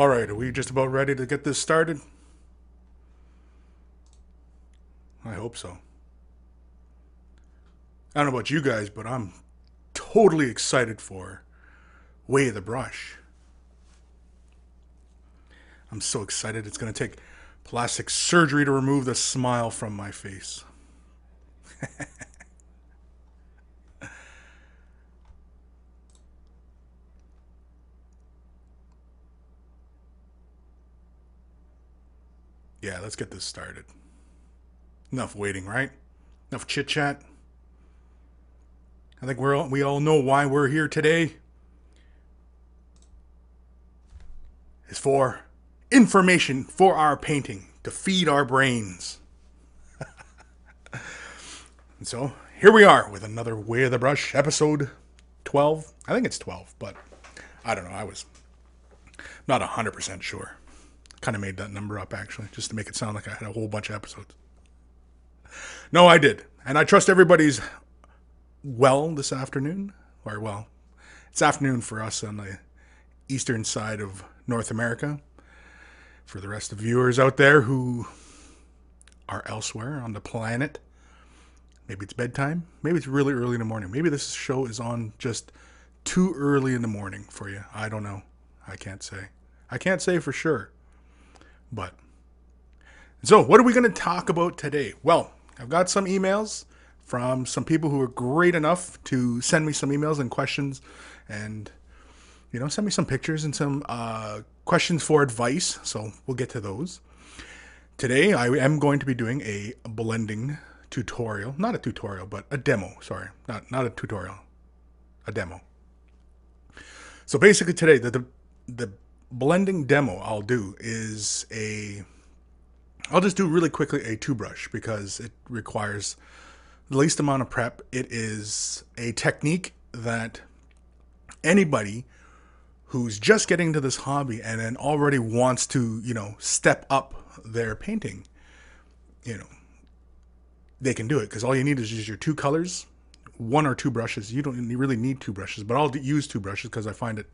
All right, are we just about ready to get this started? I hope so. I don't know about you guys, but I'm totally excited for Way of the Brush. I'm so excited. It's going to take plastic surgery to remove the smile from my face. yeah, let's get this started. Enough waiting, right? Enough chit chat. I think we're all, we all know why we're here today. Is for information for our painting to feed our brains. and so here we are with another Way of the Brush episode 12. I think it's 12, but I don't know. I was not 100% sure. Kind of made that number up actually, just to make it sound like I had a whole bunch of episodes. No, I did. And I trust everybody's well this afternoon. Or, well, it's afternoon for us on the eastern side of North America. For the rest of viewers out there who are elsewhere on the planet, maybe it's bedtime. Maybe it's really early in the morning. Maybe this show is on just too early in the morning for you. I don't know. I can't say. I can't say for sure. But so, what are we going to talk about today? Well, I've got some emails from some people who are great enough to send me some emails and questions and you know send me some pictures and some uh, questions for advice. So we'll get to those. Today i am going to be doing a blending tutorial not a tutorial but a demo sorry not not a tutorial a demo. So basically today the the, the blending demo i'll do is a I'll just do really quickly a two brush because it requires the least amount of prep. It is a technique that anybody who's just getting into this hobby and then already wants to, you know, step up their painting, you know, they can do it because all you need is just your two colors, one or two brushes. You don't really need two brushes, but I'll use two brushes because I find it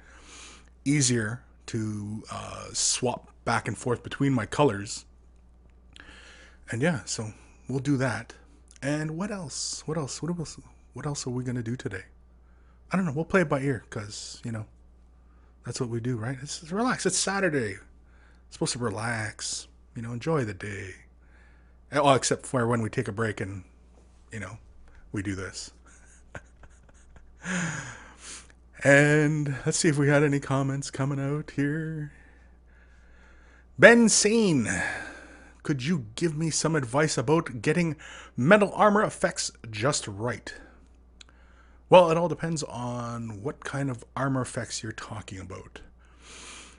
easier to uh, swap back and forth between my colors and yeah, so we'll do that. And what else? What else? What else? What else are we gonna do today? I don't know. We'll play it by ear because you know that's what we do, right? It's, it's relax. It's Saturday. It's supposed to relax. You know, enjoy the day. Well, except for when we take a break and you know we do this. and let's see if we had any comments coming out here. Ben Scene could you give me some advice about getting metal armor effects just right? Well, it all depends on what kind of armor effects you're talking about.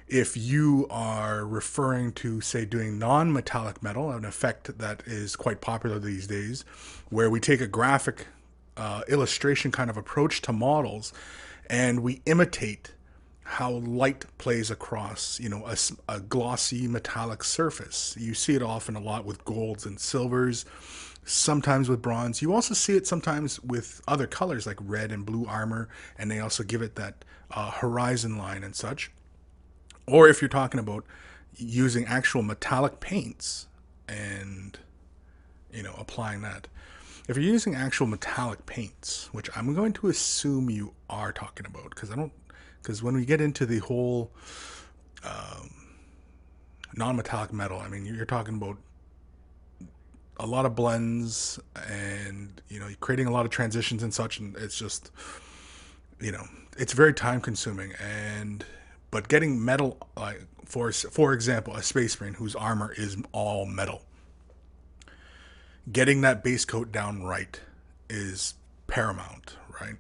If you are referring to, say, doing non metallic metal, an effect that is quite popular these days, where we take a graphic uh, illustration kind of approach to models and we imitate how light plays across, you know, a, a, glossy metallic surface. You see it often a lot with golds and silvers, sometimes with bronze. You also see it sometimes with other colors like red and blue armor, and they also give it that uh, horizon line and such. Or if you're talking about using actual metallic paints and, you know, applying that. If you're using actual metallic paints, which I'm going to assume you are talking about, because I don't because when we get into the whole um, non-metallic metal, I mean, you're talking about a lot of blends and you know creating a lot of transitions and such, and it's just you know it's very time consuming and but getting metal like for for example a space marine whose armor is all metal getting that base coat down right is paramount right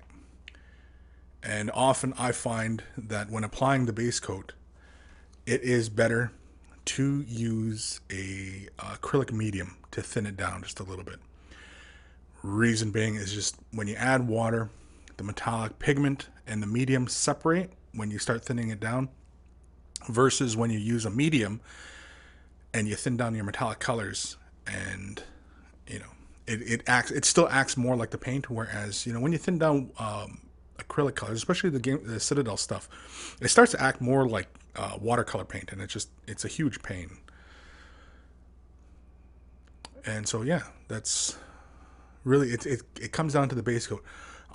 And often I find that when applying the base coat, it is better to use a acrylic medium to thin it down just a little bit. Reason being is just when you add water, the metallic pigment and the medium separate when you start thinning it down versus when you use a medium and you thin down your metallic colors and you know it, it acts it still acts more like the paint whereas you know when you thin down um, acrylic colors especially the game the citadel stuff it starts to act more like uh, watercolor paint and it's just it's a huge pain. And so yeah that's really it, it, it comes down to the base coat.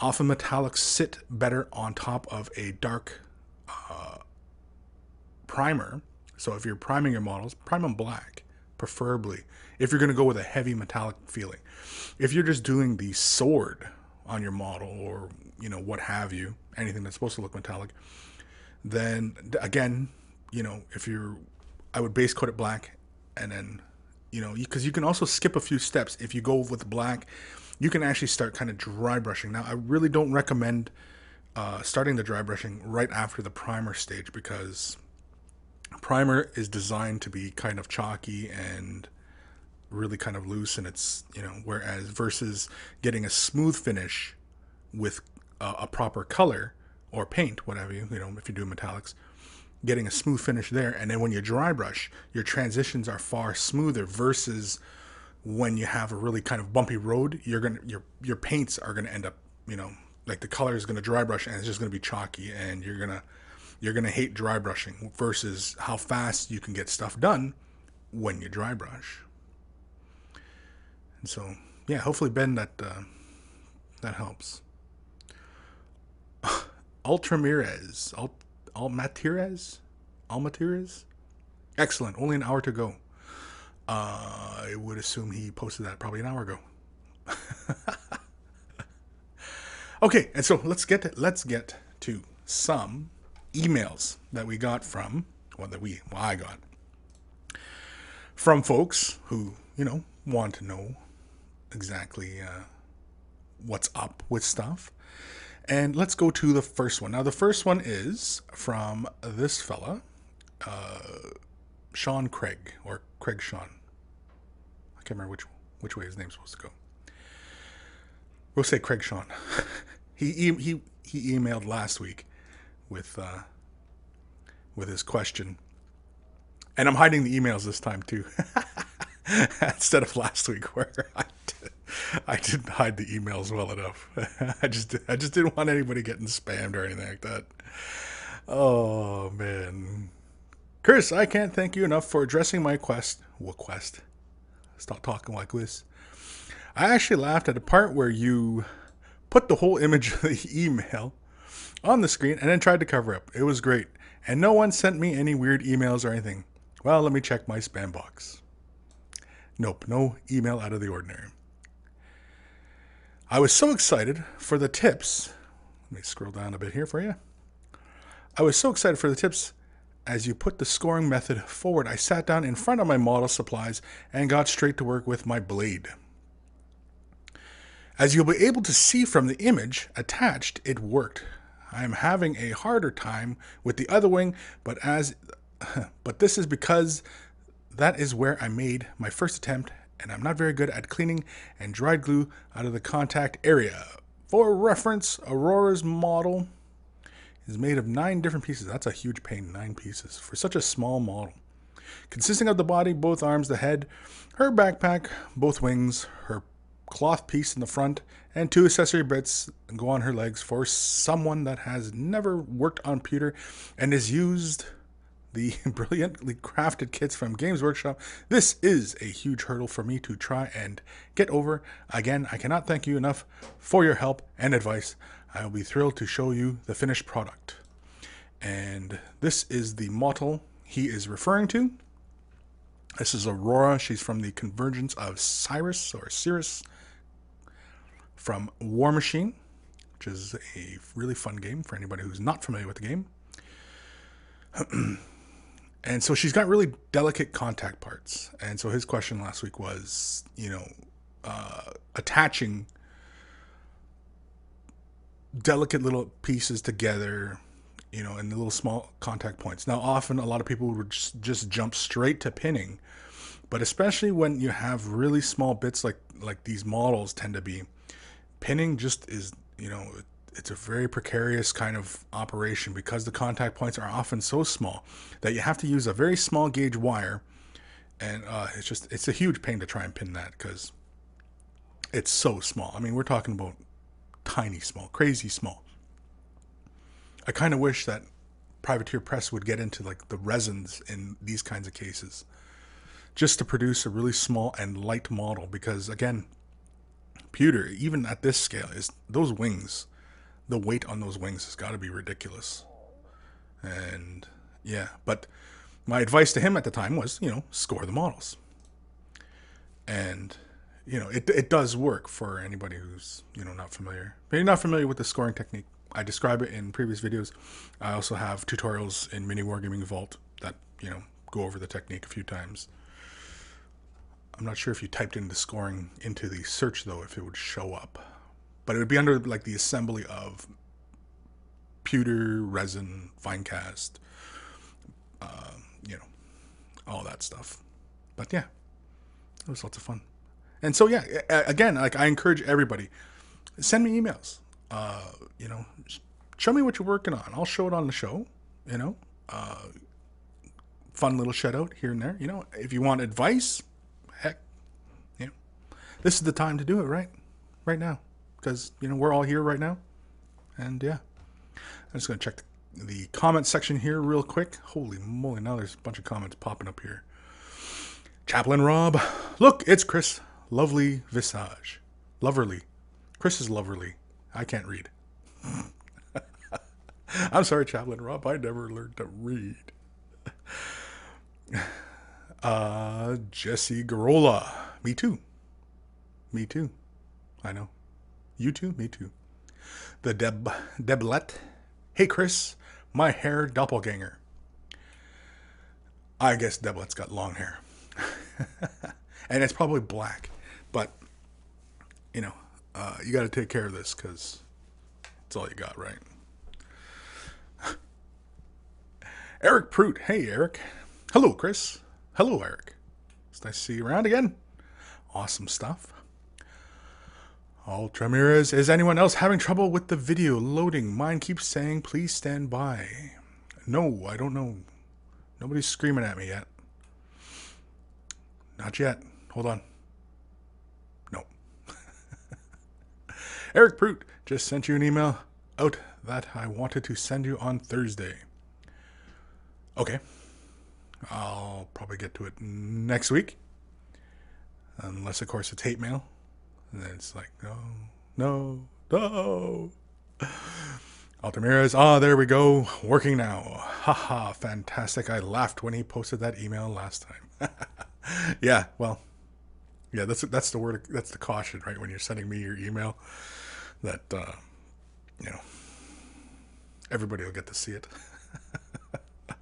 Often metallics sit better on top of a dark uh, primer. So if you're priming your models prime them black preferably if you're going to go with a heavy metallic feeling. If you're just doing the sword on your model or you know what have you anything that's supposed to look metallic then again you know if you're i would base coat it black and then you know because you, you can also skip a few steps. If you go with black you can actually start kind of dry brushing. Now i really don't recommend uh, starting the dry brushing right after the primer stage because primer is designed to be kind of chalky and really kind of loose and it's you know whereas versus getting a smooth finish with a, a proper color or paint whatever you you know if you do metallics getting a smooth finish there. And then when you dry brush your transitions are far smoother versus when you have a really kind of bumpy road you're gonna your your paints are gonna end up you know like the color is gonna dry brush and it's just gonna be chalky and you're gonna you're gonna hate dry brushing versus how fast you can get stuff done when you dry brush and so, yeah, hopefully, Ben, that uh, that helps. Ultramirez, Alt, Almatirez, Almatirez, excellent. Only an hour to go. Uh, I would assume he posted that probably an hour ago. okay, and so let's get to, let's get to some emails that we got from, well, that we, well, I got from folks who you know want to know exactly uh, what's up with stuff. And let's go to the first one. Now, the first one is from this fella, uh, Sean Craig, or Craig Sean. I can't remember which which way his name's supposed to go. We'll say Craig Sean. he he he emailed last week with uh, with his question, and I'm hiding the emails this time too. instead of last week where I, did, I didn't hide the emails well enough. I just I just didn't want anybody getting spammed or anything like that. Oh man, Chris, I can't thank you enough for addressing my quest. What quest? Stop talking like this. I actually laughed at the part where you put the whole image of the email on the screen and then tried to cover up. It was great. And no one sent me any weird emails or anything. Well, let me check my spam box. Nope, no email out of the ordinary. I was so excited for the tips. Let me scroll down a bit here for you. I was so excited for the tips as you put the scoring method forward. I sat down in front of my model supplies and got straight to work with my blade. As you'll be able to see from the image attached, it worked. I am having a harder time with the other wing, but as but this is because that is where I made my first attempt, and I'm not very good at cleaning and dried glue out of the contact area. For reference, Aurora's model is made of nine different pieces. That's a huge pain, nine pieces, for such a small model. Consisting of the body, both arms, the head, her backpack, both wings, her cloth piece in the front, and two accessory bits go on her legs for someone that has never worked on pewter and is used the brilliantly crafted kits from Games Workshop, this is a huge hurdle for me to try and get over. Again, I cannot thank you enough for your help and advice. I will be thrilled to show you the finished product. And this is the model he is referring to. This is Aurora. She's from the Convergence of Cyrus or Cirrus from Warmachine, which is a really fun game for anybody who's not familiar with the game. and so she's got really delicate contact parts. And so his question last week was, you know, uh, attaching delicate little pieces together, you know, in the little small contact points. Now, often a lot of people would just, just jump straight to pinning, but especially when you have really small bits like like these models tend to be, pinning just is you know it's a very precarious kind of operation because the contact points are often so small that you have to use a very small gauge wire. And uh, it's just it's a huge pain to try and pin that because it's so small. I mean we're talking about tiny small crazy small. I kind of wish that privateer press would get into like the resins in these kinds of cases just to produce a really small and light model because again pewter even at this scale is those wings the weight on those wings has got to be ridiculous. And yeah, but my advice to him at the time was, you know, score the models. And you know, it it does work for anybody who's you know not familiar. Maybe not familiar with the scoring technique, I describe it in previous videos. I also have tutorials in Mini Wargaming Vault that you know go over the technique a few times. I'm not sure if you typed in the scoring into the search though, if it would show up but it would be under like the assembly of pewter, resin, Finecast, uh, you know, all that stuff. But yeah, it was lots of fun. And so yeah, again, like I encourage everybody, send me emails. Uh, you know, show me what you're working on. I'll show it on the show. You know, uh, fun little shout out here and there. You know, if you want advice, heck, you know, this is the time to do it. Right, right now because you know we're all here right now, and yeah, I'm just gonna check the, the comment section here real quick. Holy moly! Now there's a bunch of comments popping up here. Chaplain Rob, look, it's Chris. Lovely visage, loverly. Chris is loverly. I can't read. I'm sorry, Chaplain Rob. I never learned to read. Uh, Jesse Garola. Me too. Me too. I know. You too? Me too. The Deb Deblet. Hey Chris, my hair doppelganger. I guess Deblet's got long hair. and it's probably black. But, you know, uh, you got to take care of this because it's all you got, right? Eric Prout. Hey, Eric. Hello, Chris. Hello, Eric. It's nice to see you around again. Awesome stuff. Ultra Ramirez, is anyone else having trouble with the video loading? Mine keeps saying, please stand by. No, I don't know. Nobody's screaming at me yet. Not yet. Hold on. No. Eric Prout just sent you an email out that I wanted to send you on Thursday. Okay. I'll probably get to it next week. Unless, of course, it's hate mail. And then it's like, no, no, no. Altamirez, ah, there we go, working now. Haha, fantastic. I laughed when he posted that email last time. yeah, well, yeah, that's that's the word. That's the caution, right? When you're sending me your email, that uh, you know, everybody will get to see it.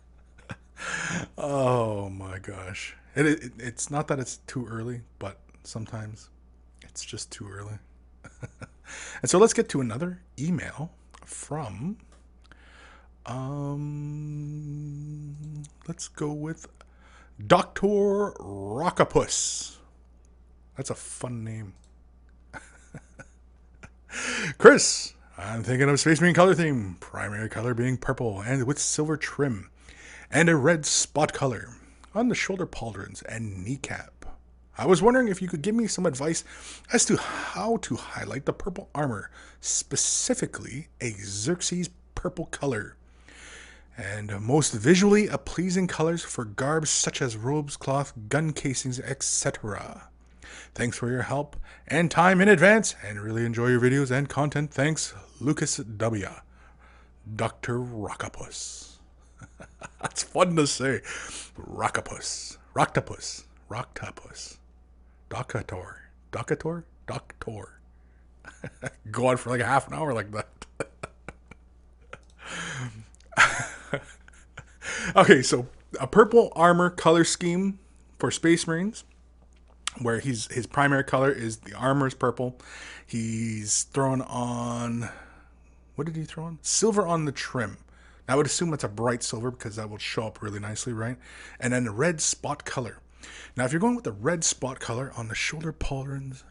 oh my gosh, it, it, it's not that it's too early, but sometimes it's just too early. and so let's get to another email from um let's go with Dr. Rockapus. That's a fun name. Chris, I'm thinking of Space Marine color theme. Primary color being purple and with silver trim, and a red spot color on the shoulder pauldrons and kneecap. I was wondering if you could give me some advice as to how to highlight the purple armor, specifically a Xerxes purple color. And uh, most visually a pleasing colors for garbs such as robes, cloth, gun casings, etc. Thanks for your help and time in advance, and really enjoy your videos and content. Thanks, Lucas W. Dr. Rockapus. That's fun to say. Rockapus. Rocktopus. Rocktopus. Docator. Docator? Doctor. Go on for like a half an hour like that. okay, so a purple armor color scheme for Space Marines, where he's his primary color is the armor is purple. He's thrown on what did he throw on? Silver on the trim. Now, I would assume that's a bright silver because that will show up really nicely, right? And then the red spot color. Now, if you're going with the red spot color on the shoulder pauldrons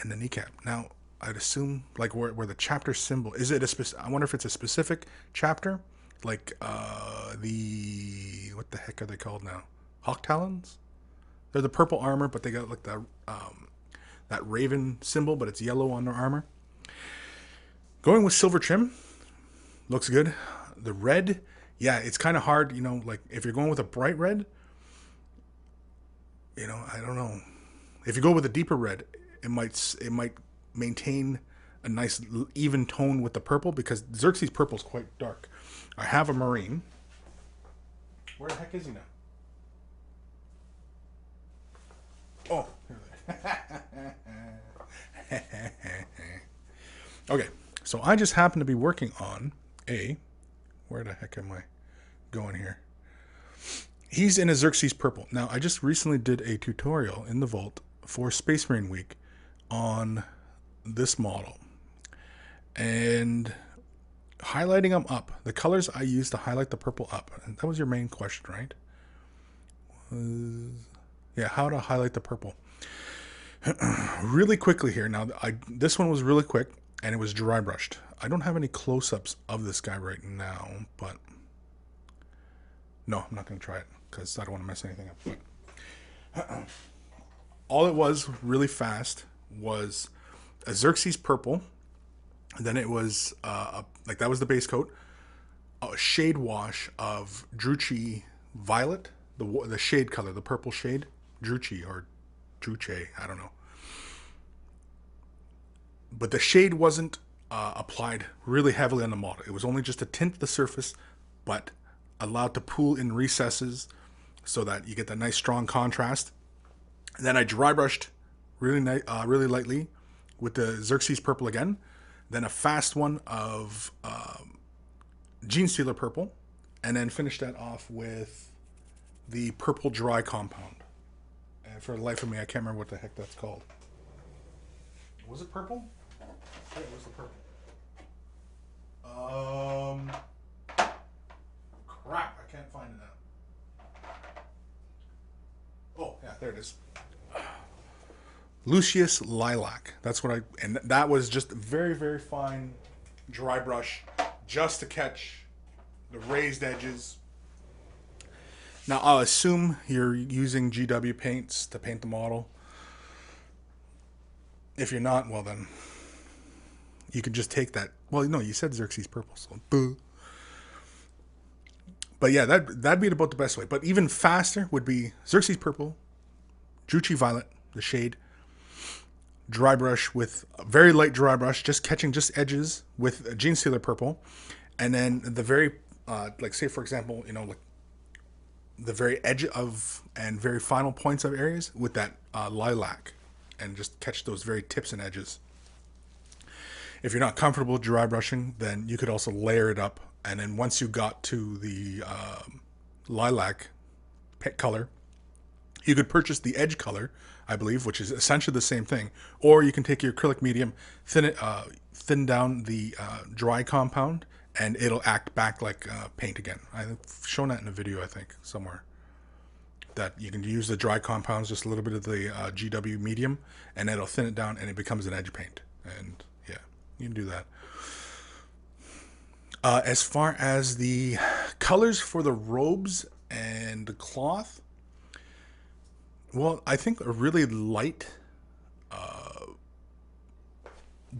and the kneecap, now I'd assume like where, where the chapter symbol is it a specific? I wonder if it's a specific chapter, like uh the what the heck are they called now? Hawk talons. They're the purple armor, but they got like the um, that raven symbol, but it's yellow on their armor. Going with silver trim looks good. The red, yeah, it's kind of hard, you know, like if you're going with a bright red, you know, I don't know. If you go with a deeper red, it might it might maintain a nice even tone with the purple because Xerxes purple is quite dark. I have a marine. Where the heck is he now? Oh, okay, so I just happen to be working on a. Where the heck am I going here? He's in a Xerxes purple. Now, I just recently did a tutorial in the Vault for Space Marine Week on this model and highlighting them up. The colors I used to highlight the purple up. That was your main question, right? Was yeah, how to highlight the purple. really quickly here. Now, I this one was really quick and it was dry brushed. I don't have any close-ups of this guy right now, but no, I'm not going to try it because I don't want to mess anything up. All it was really fast was a Xerxes purple. And then it was uh, a, like that was the base coat, a shade wash of Druchii violet, the the shade color, the purple shade, Druchii or Druche, I don't know. But the shade wasn't uh, applied really heavily on the model. It was only just to tint the surface, but allowed to pool in recesses so that you get that nice strong contrast. And then I dry brushed really ni- uh, really lightly with the Xerxes purple again, then a fast one of um, Genestealer purple, and then finish that off with the purple dry compound. And for the life of me, I can't remember what the heck that's called. Was it purple? It was the purple. Um, crap, I can't find it now. Oh, yeah, there it is. Lucius Lilac. That's what I and that was just very very fine dry brush just to catch the raised edges. Now I'll assume you're using GW paints to paint the model. If you're not, well then you could just take that. Well, no, you said Xerxes purple, so boo. But yeah, that that'd be about the best way. But even faster would be Xerxes purple, Druchii violet, the shade, dry brush with very light dry brush, just catching just edges with a Genestealer purple, and then the very uh, like say for example, you know like the very edge of and very final points of areas with that uh, lilac, and just catch those very tips and edges. If you're not comfortable dry brushing, then you could also layer it up, and then once you got to the um, lilac color, you could purchase the edge color I believe, which is essentially the same thing. Or you can take your acrylic medium, thin it, uh, thin down the uh, dry compound, and it'll act back like uh, paint again. I've shown that in a video, I think, somewhere. That you can use the dry compounds, just a little bit of the uh, GW medium, and it'll thin it down, and it becomes an edge paint. And yeah, you can do that. Uh, as far as the colors for the robes and the cloth, well, I think a really light uh,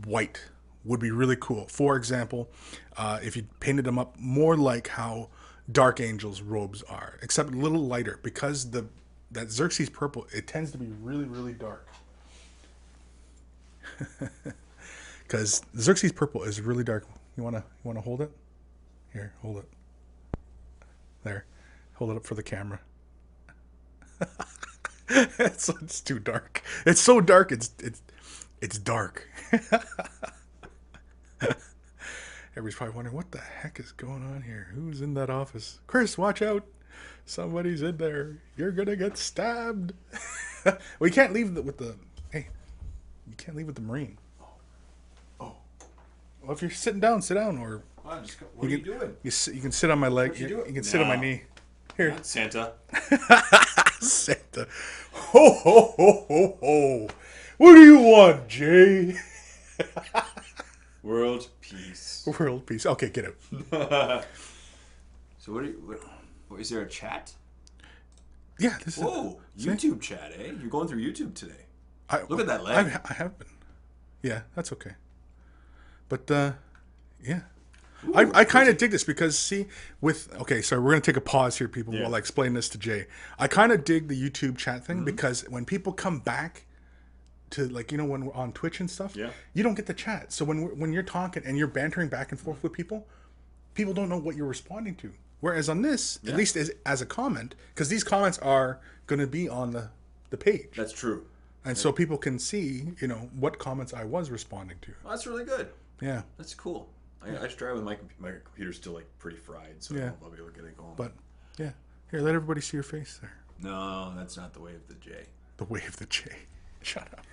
white would be really cool. For example, uh, if you painted them up more like how Dark Angel's robes are, except a little lighter because the that Xerxes purple it tends to be really really dark. Because Xerxes purple is really dark. You wanna you wanna hold it? Here, hold it. There, hold it up for the camera. it's, it's too dark. It's so dark. It's it's it's dark. Everybody's probably wondering what the heck is going on here. Who's in that office? Chris, watch out! Somebody's in there. You're gonna get stabbed. we can't leave the, with the. Hey, you can't leave with the marine. Oh, oh, Well, if you're sitting down, sit down, or what are you doing? you you can sit on my leg. you You, you can sit on my knee. Here, Santa. Santa. Ho ho ho ho ho. What do you want, Jay? World peace. World peace. Okay, get out. So what, are you, what, what is there a chat? Yeah, this is. Whoa, See? YouTube chat, eh? You're going through YouTube today. I, Look at that leg. I, I have been. Yeah, that's okay. But uh, yeah, I, I kind of dig this because see, with okay, so we're gonna take a pause here, people, Yeah. while I explain this to Jay. I kind of dig the YouTube chat Mm-hmm. thing because when people come back to like you know when we're on Twitch and stuff, Yeah. you don't get the chat. So when when you're talking and you're bantering back and forth with people, people don't know what you're responding to. Whereas on this, at least as, as a comment, because these comments are going to be on the the page. That's true. And so people can see, you know, what comments I was responding to. Well, that's really good. Yeah. That's cool. I, I should try with my my computer's still like pretty fried, so Yeah. don't know if I'll be able to get it going. But yeah. Here, let everybody see your face there. no, that's not the way of the J. The way of the J. Shut up.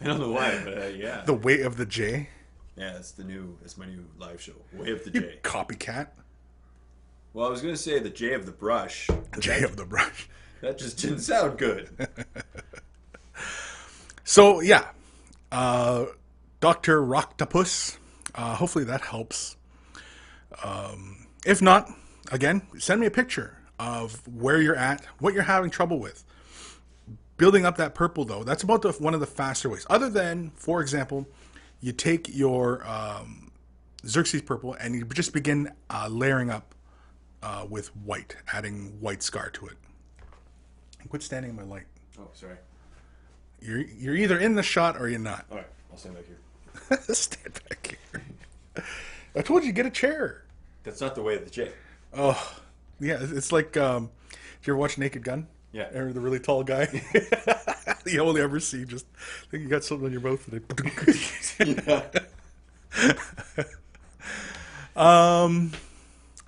I don't know why, but uh, yeah, The way of the J. yeah, it's the new. it's my new live show. Way of the You J. copycat. Well, I was gonna say the J of the brush. but J that, of the brush. that just didn't sound good. So yeah. Uh Dr. Rocktopus. Uh hopefully that helps. Um if not, again, send me a picture of where you're at, what you're having trouble with. building up that purple though that's about the, one of the faster ways other than for example you take your um, xerxes purple and you just begin uh, layering up uh, with white adding white scar to it And quit standing in my light Oh, sorry. you're, you're either in the shot or you're not All right, I'll stand back here. stand back here i told you get a chair That's not the way of the J. oh yeah it's like um, did you ever watch naked gun Yeah. Or the really tall guy. you only ever see just I think you got something on your mouth and it Um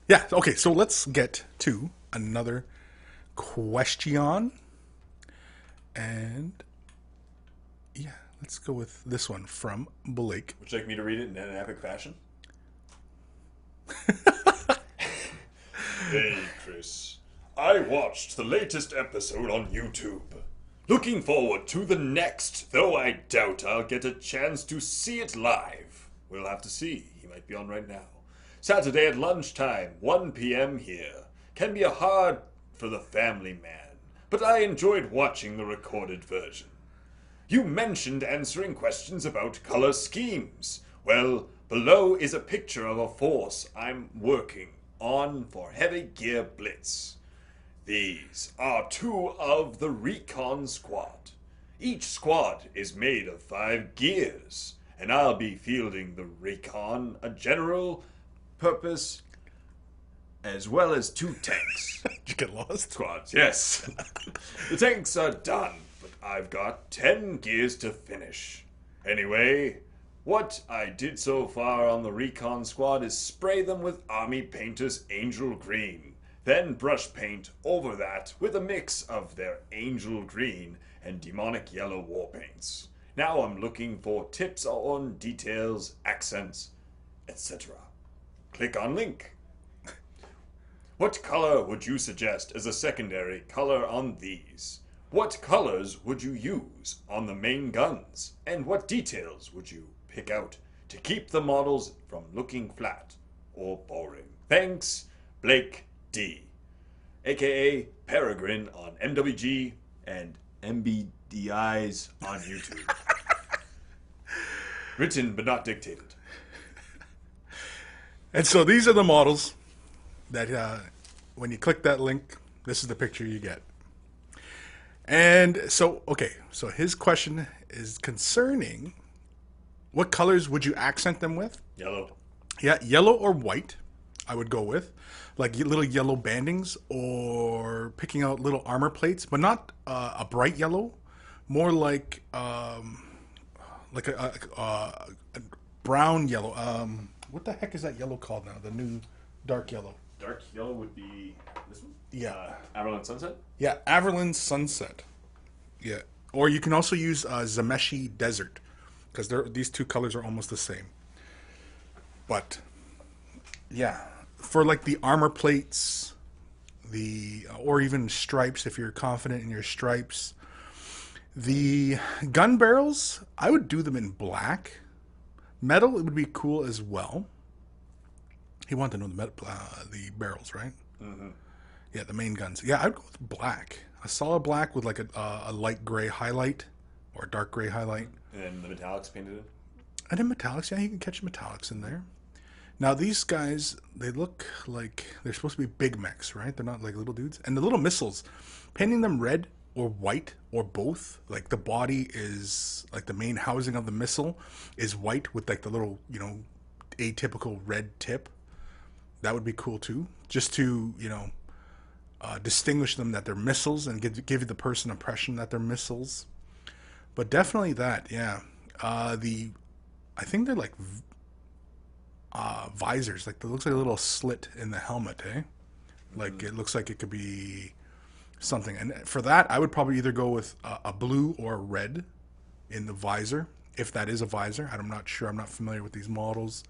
Yeah, okay, so let's get to another question. And let's go with this one from Blake. Would you like me to read it in an epic fashion? hey, Chris. I watched the latest episode on YouTube. Looking forward to the next, though I doubt I'll get a chance to see it live. We'll have to see. He might be on right now. Saturday at lunchtime, 1 p.m. here. Can be a hard for the family man, but I enjoyed watching the recorded version. You mentioned answering questions about color schemes. Well, below is a picture of a force I'm working on for Heavy Gear Blitz. These are two of the Recon Squad. Each squad is made of five gears, and I'll be fielding the Recon, a general purpose, as well as two tanks Did you get lost? squads, yes. the tanks are done, I've got 10 gears to finish. Anyway, what I did so far on the recon squad is spray them with Army Painter's Angel Green, then brush paint over that with a mix of their Angel Green and Demonic Yellow war paints. Now I'm looking for tips on details, accents, etc. Click on link. What color would you suggest as a secondary color on these? What colors would you use on the main guns? And what details would you pick out to keep the models from looking flat or boring? Thanks, Blake D, aka Peregrine on MWG and MBDIs on YouTube. Written but not dictated. And so these are the models that uh, when you click that link, this is the picture you get. And so, okay, so his question is concerning what colors would you accent them with? Yellow. Yeah, yellow or white, I would go with. Like little yellow bandings or picking out little armor plates, but not uh, a bright yellow, more like um, like a, a, a, a brown yellow. Um, what the heck is that yellow called now? The new dark yellow. Dark yellow would be this one? Yeah. Averland Sunset? Yeah, Averland Sunset. Yeah. Or you can also use uh, Zamesi Desert because these two colors are almost the same. But yeah, for like the armor plates, the or even stripes, if you're confident in your stripes, the gun barrels, I would do them in black. Metal, it would be cool as well. He wanted to know the metal, uh, the barrels, right? Mm-hmm. Yeah, the main guns. Yeah, I'd go with black. A solid black with like a, uh, a light gray highlight or a dark gray highlight. And the metallics painted in. And in metallics, yeah, you can catch metallics in there. Now these guys, they look like they're supposed to be big mechs, right? They're not like little dudes. And the little missiles, painting them red or white or both, like the body is like the main housing of the missile is white with like the little, you know, atypical red tip. That would be cool too, just to you know uh, distinguish them that they're missiles and give give you the person impression that they're missiles. But definitely that, yeah. Uh, the I think they're like uh, visors. Like it looks like a little slit in the helmet, eh? Like mm. it looks like it could be something. And for that, I would probably either go with a, a, blue or a red in the visor, if that is a visor. I'm not sure. I'm not familiar with these models.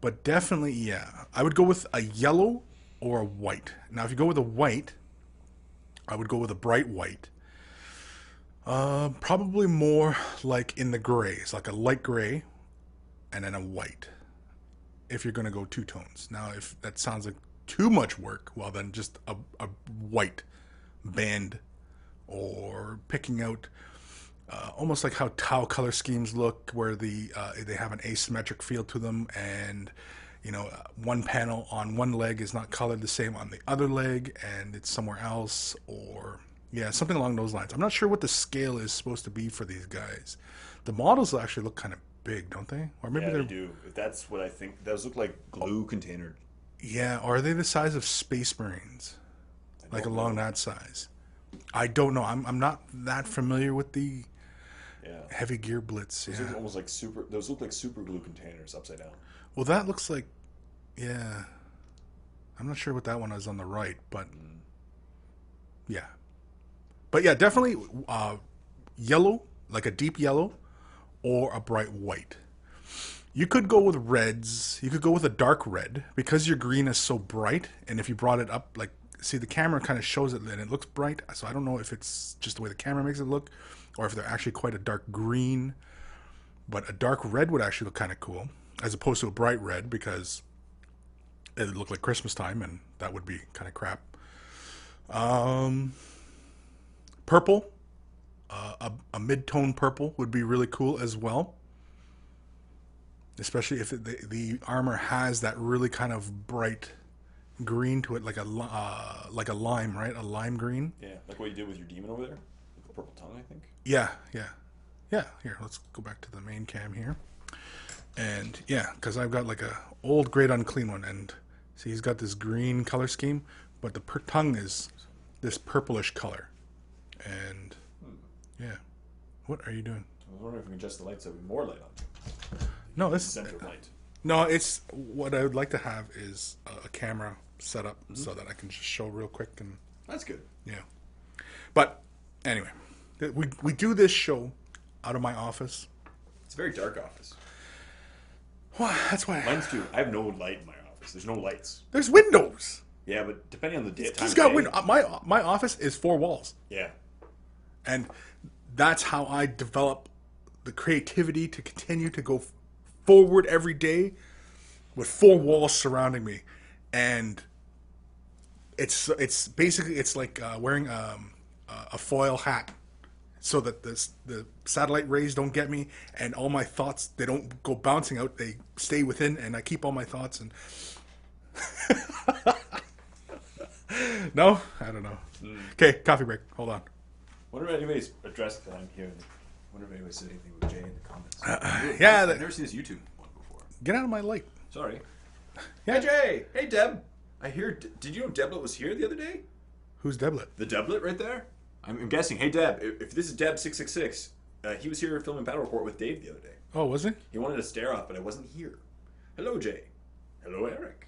But definitely, yeah. I would go with a yellow or a white. Now, if you go with a white, I would go with a bright white. Uh, probably more like in the grays, like a light gray and then a white if you're going to go two tones. Now, if that sounds like too much work, well, then just a, a white band or picking out uh, almost like how Tau color schemes look, where the uh, they have an asymmetric feel to them, and you know one panel on one leg is not colored the same on the other leg, and it's somewhere else, or yeah, something along those lines. I'm not sure what the scale is supposed to be for these guys. The models actually look kind of big, don't they? Or maybe yeah, they do. That's what I think. Those look like glue container. Yeah, or are they the size of Space Marines? Like along know. that size. I don't know. I'm I'm not that familiar with the yeah. heavy gear blitz. Those yeah. almost like super. Those look like super glue containers upside down. Well, that looks like, yeah. I'm not sure what that one is on the right, but yeah. But yeah, definitely uh, yellow, like a deep yellow, or a bright white. You could go with reds. You could go with a dark red because your green is so bright. And if you brought it up, like, see, the camera kind of shows it and it looks bright. So I don't know if it's just the way the camera makes it look or if they're actually quite a dark green. But a dark red would actually look kind of cool as opposed to a bright red because it would look like Christmas time and that would be kind of crap. Um, purple uh, a, a mid-tone purple would be really cool as well. Especially if it, the, the armor has that really kind of bright green to it like a uh, like a lime right? A lime green. Yeah like what you did with your demon over there? The purple tongue i think? Yeah yeah. Yeah here let's go back to the main cam here. And yeah because i've got like a old great unclean one and see he's got this green color scheme but the per- tongue is this purplish color and yeah. What are you doing? I was wondering if we can adjust the light so we more light on. No, this center light. No, it's what I would like to have is a camera set up mm-hmm. so that I can just show real quick and. That's good. Yeah, but anyway, we we do this show out of my office. It's a very dark office. Well, that's why. Mine's too. I have no light in my office. There's no lights. There's windows. Yeah, but depending on the day, he's got window. My my office is four walls. Yeah, and that's how I develop the creativity to continue to go forward every day with four walls surrounding me, and it's it's basically it's like uh, wearing um, a foil hat so that the the satellite rays don't get me and all my thoughts they don't go bouncing out they stay within and I keep all my thoughts and no I don't know mm. okay coffee break hold on wonder if anybody's addressed that I'm here. wonder if anybody said anything with Jay in the comments. Uh, yeah, I've never seen this YouTube one before. Get out of my light. Sorry. Yeah. Hey Jay. Hey Deb. I hear. Did you know Deblet was here the other day? Who's Deblet? The Deblet right there. I'm, I'm guessing. Hey Deb, if, if this is Deb six six six, uh, he was here filming Battle Report with Dave the other day. Oh, was he? He wanted to stare off, but I wasn't here. Hello Jay. Hello Eric.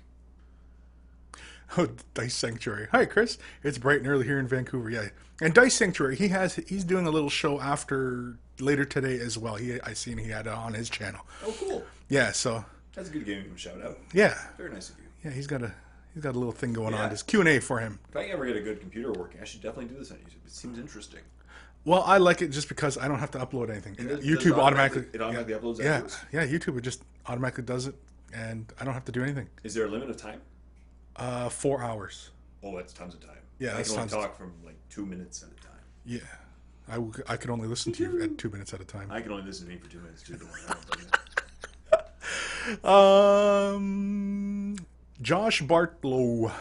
Oh, Dice Sanctuary. Hi, Chris. It's bright and early here in Vancouver. Yeah, and Dice Sanctuary. He has he's doing a little show after later today as well. He I seen he had it on his channel. Oh, cool. Yeah. So That's a good a shout out. Yeah, Very nice of you. yeah, he's got a he's got a little thing going Yeah. on. Just Q and A for him. If I ever get a good computer working, I should definitely do this on YouTube. It seems interesting. Well, I like it just because I don't have to upload anything. does- YouTube it automatically, automatically- it automatically uploads Yeah, yeah, YouTube it just automatically does it, and I don't have to do anything. Is there a limit of time? Uh, four hours. Oh, that's tons of time. Yeah, I can only talk from like two minutes at a time. Yeah, I, w- I could only listen to you at two minutes at a time. I can only listen to me for two minutes too. Don't worry. I don't. Um, Josh Bartlow.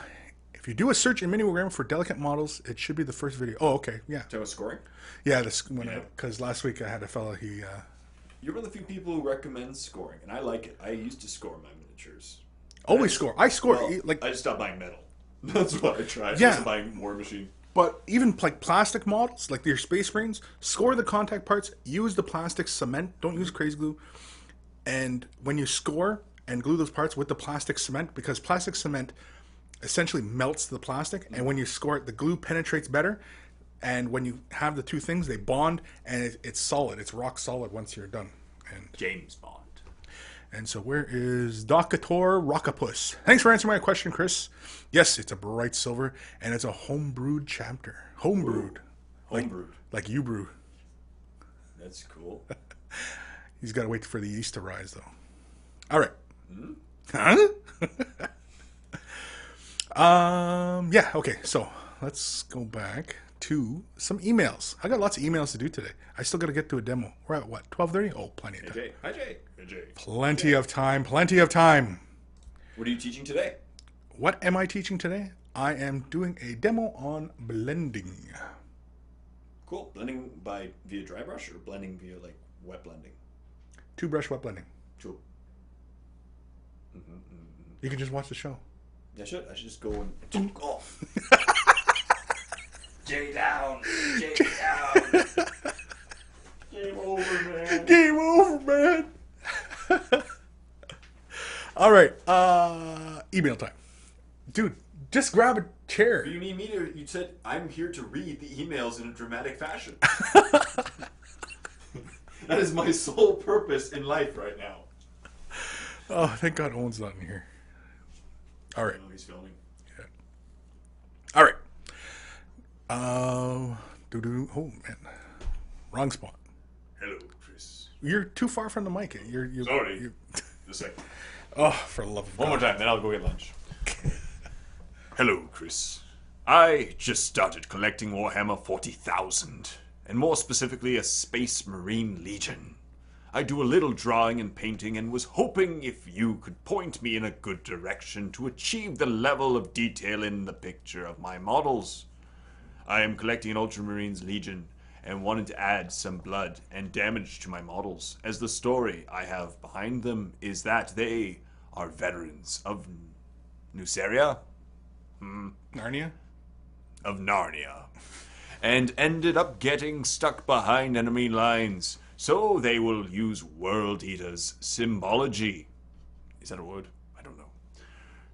If you do a search in Minigram for delicate models, it should be the first video. Oh, okay, yeah, about scoring. yeah. This when Yeah. because last week I had a fella. He uh, You're one of the few people who recommends scoring, and I like it. I used to score my miniatures. Always score. I score Well, like, I just stopped buying metal. That's what I tried. Yeah. I buying Warmachine. but even like plastic models, like your space marines, score the contact parts. Use the plastic cement. Don't use crazy glue. And when you score and glue those parts with the plastic cement, because plastic cement essentially melts the plastic, and when you score it, the glue penetrates better. And when you have the two things, they bond, and it, it's solid. It's rock solid once you're done. And James Bond. And so where is Docator Rockapus? Thanks for answering my question, Chris. Yes, it's a bright silver, and it's a homebrewed chapter. Homebrewed, Homebrewed. like you brew. That's cool. He's got to wait for the yeast to rise, though. All right. Huh? um. Yeah. Okay. So let's go back to some emails. I got lots of emails to do today. I still got to get to a demo. We're at what? Twelve thirty. Oh, plenty of time. Jay. Hi, Jay. Hey, Jay. Plenty of time. Plenty of time. What are you teaching today? What am I teaching today? I am doing a demo on blending. Cool. Blending by via dry brush or blending via like wet blending? Two brush wet blending. Cool. You can just watch the show. I should. I should just go and. Oh. J down. J down. Game over, man. Game over, man. All right. Uh, email time, dude. Just grab a chair. You need me to. You said I'm here to read the emails in a dramatic fashion. that is my sole purpose in life right now. Oh, thank God Owen's not in here. All right. Oh, he's filming. All right. Um. doo doo. Oh man, wrong spot. You're too far from the mic. You're. you're Sorry. You're, The second. oh, for love of One God. more time, then I'll go get lunch. Hello, Chris. I just started collecting Warhammer 40,000, and more specifically, a Space Marine Legion. I do a little drawing and painting and was hoping if you could point me in a good direction to achieve the level of detail in the picture of my models. I am collecting an Ultramarines Legion and wanted to add some blood and damage to my models, as the story I have behind them is that they are veterans of Nuceria, hmm. Narnia. of Narnia, and ended up getting stuck behind enemy lines, so they will use World Eater's symbology. Is that a word? I don't know.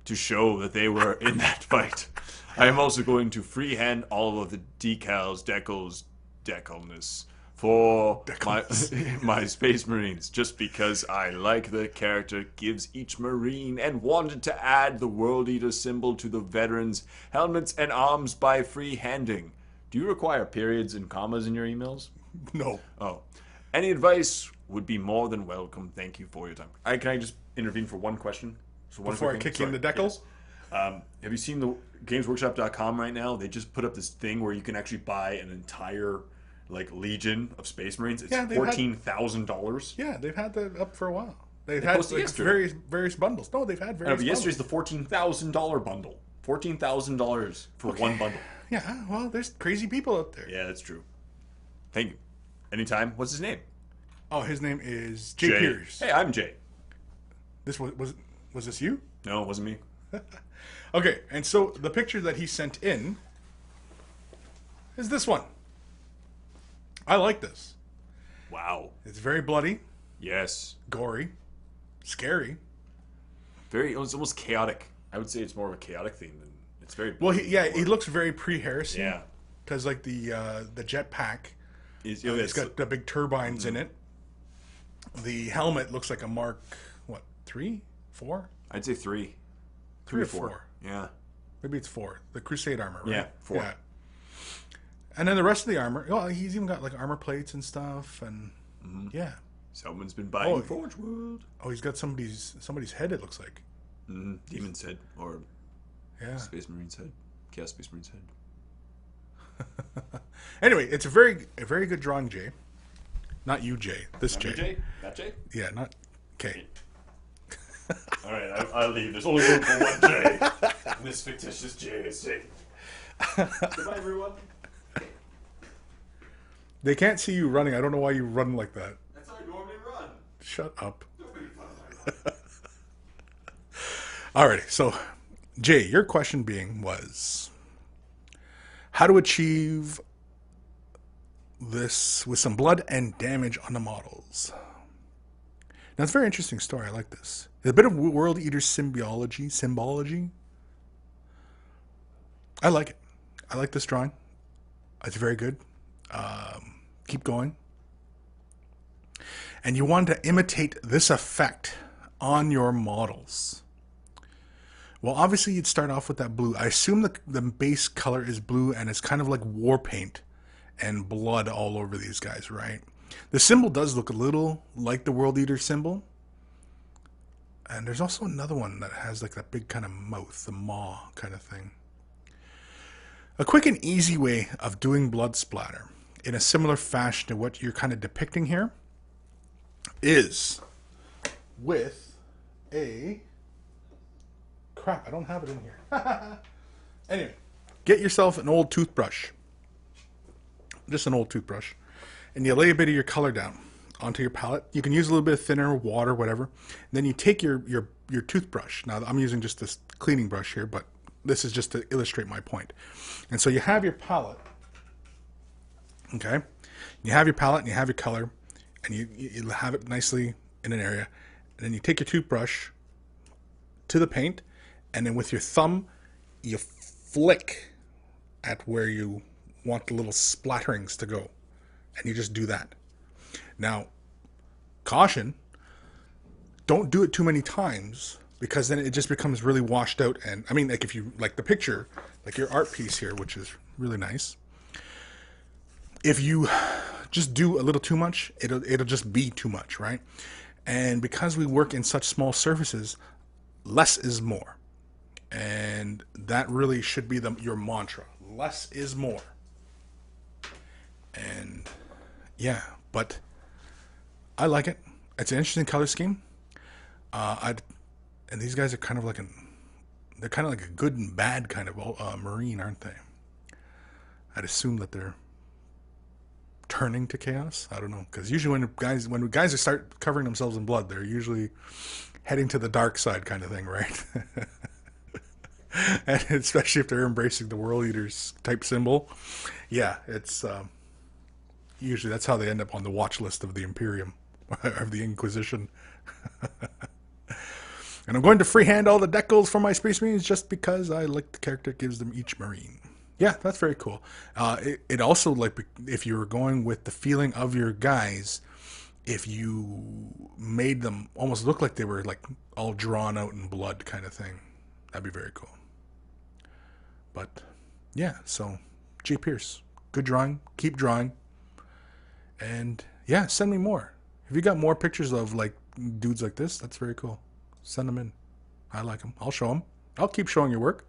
To show that they were in that fight. I am also going to freehand all of the decals, decals, decalness for my my Space Marines, just because I like the character, gives each Marine, and wanted to add the World Eater symbol to the veterans' helmets and arms by freehanding. Do you require periods and commas in your emails? No. Oh, any advice would be more than welcome. Thank you for your time. I can I just intervene for one question? So one Before I kick you in the decals? Um, have you seen the GamesWorkshop.com right now? They just put up this thing where you can actually buy an entire like legion of Space Marines. It's Yeah, fourteen thousand dollars. Yeah, they've had that up for a while. They've had like, yesterday. various various bundles. No, they've had various. But yesterday's bundles. the fourteen thousand dollar bundle. Fourteen thousand dollars for one bundle. Yeah, well, there's crazy people out there. Yeah, that's true. Thank you. Anytime. What's his name? Oh, his name is Jay, Pierce. Hey, I'm Jay. This was was was this you? No, it wasn't me. Okay, and so the picture that he sent in is this one. I like this. Wow. It's very bloody, Yes. gory, scary. Very. It was almost chaotic. I would say it's more of a chaotic theme than it's very. Well, he, yeah, he looks very pre-Heresy. Yeah. because like the uh, the jetpack, Is, you know, it's got the big turbines Mm-hmm. in it. The helmet looks like a Mark what three? Four? I'd say three. Three or four. four? Yeah. Maybe it's four. The Crusade armor, right? Yeah, four. And then the rest of the armor, well, he's even got like armor plates and stuff, and Mm-hmm. yeah. Someone's been buying Oh. Forge World. Oh, he's got somebody's somebody's head. It looks like. Mm-hmm. Demon's head or Yeah. Space Marine's head. Chaos Space Marine's head. Anyway, it's a very a very good drawing, Jay. Not you, Jay. This Jay. Jay? That Jay? Yeah, not K. All right, I, I'll leave. There's only room for one Jay. This fictitious Jay is taken. Goodbye, everyone. They can't see you running. I don't know why you run like that. That's how I normally run. Shut up. Don't make fun of my Alrighty, so Jay, your question being was how to achieve this with some blood and damage on the models. Now it's a very interesting story. I like this. There's a bit of World Eater symbiology, symbology. I like it. I like this drawing. It's very good. Um, keep going. And you want to imitate this effect on your models. Well, obviously, you'd start off with that blue. I assume the, the base color is blue and it's kind of like war paint and blood all over these guys, right? The symbol does look a little like the World Eater symbol. And there's also another one that has like that big kind of mouth, the maw kind of thing. A quick and easy way of doing blood splatter in a similar fashion to what you're kind of depicting here is with a crap, I don't have it in here. anyway, get yourself an old toothbrush. Just an old toothbrush. And you lay a bit of your color down onto your palette. You can use a little bit of thinner, water, whatever. And then you take your, your, your toothbrush. Now, I'm using just this cleaning brush here, but this is just to illustrate my point. And so you have your palette. Okay? You have your palette and you have your color. And you, you have it nicely in an area. And then you take your toothbrush to the paint and then with your thumb you flick at where you want the little splatterings to go and you just do that now caution don't do it too many times because then it just becomes really washed out and i mean like if you like the picture like your art piece here which is really nice if you just do a little too much it'll it'll just be too much right? And because we work in such small surfaces less is more. And that really should be the your mantra less is more. And yeah but i like it. It's an interesting color scheme. Uh i'd and these guys are kind of like an they're kind of like a good and bad kind of uh, marine aren't they? I'd assume that they're turning to chaos? I don't know. Because usually when guys when guys start covering themselves in blood they're usually heading to the dark side kind of thing right? And especially if they're embracing the world eaters type symbol. Yeah it's um, usually that's how they end up on the watch list of the imperium of the inquisition. And i'm going to freehand all the decals for my space marines just because i like the character gives them each marine yeah that's very cool uh, it, it also like if you were going with the feeling of your guys if you made them almost look like they were like all drawn out in blood kind of thing that'd be very cool but yeah, so Jay Pierce, good drawing. Keep drawing. And yeah, send me more. If you got more pictures of like dudes like this, that's very cool. Send them in. I like them. I'll show them. I'll keep showing your work.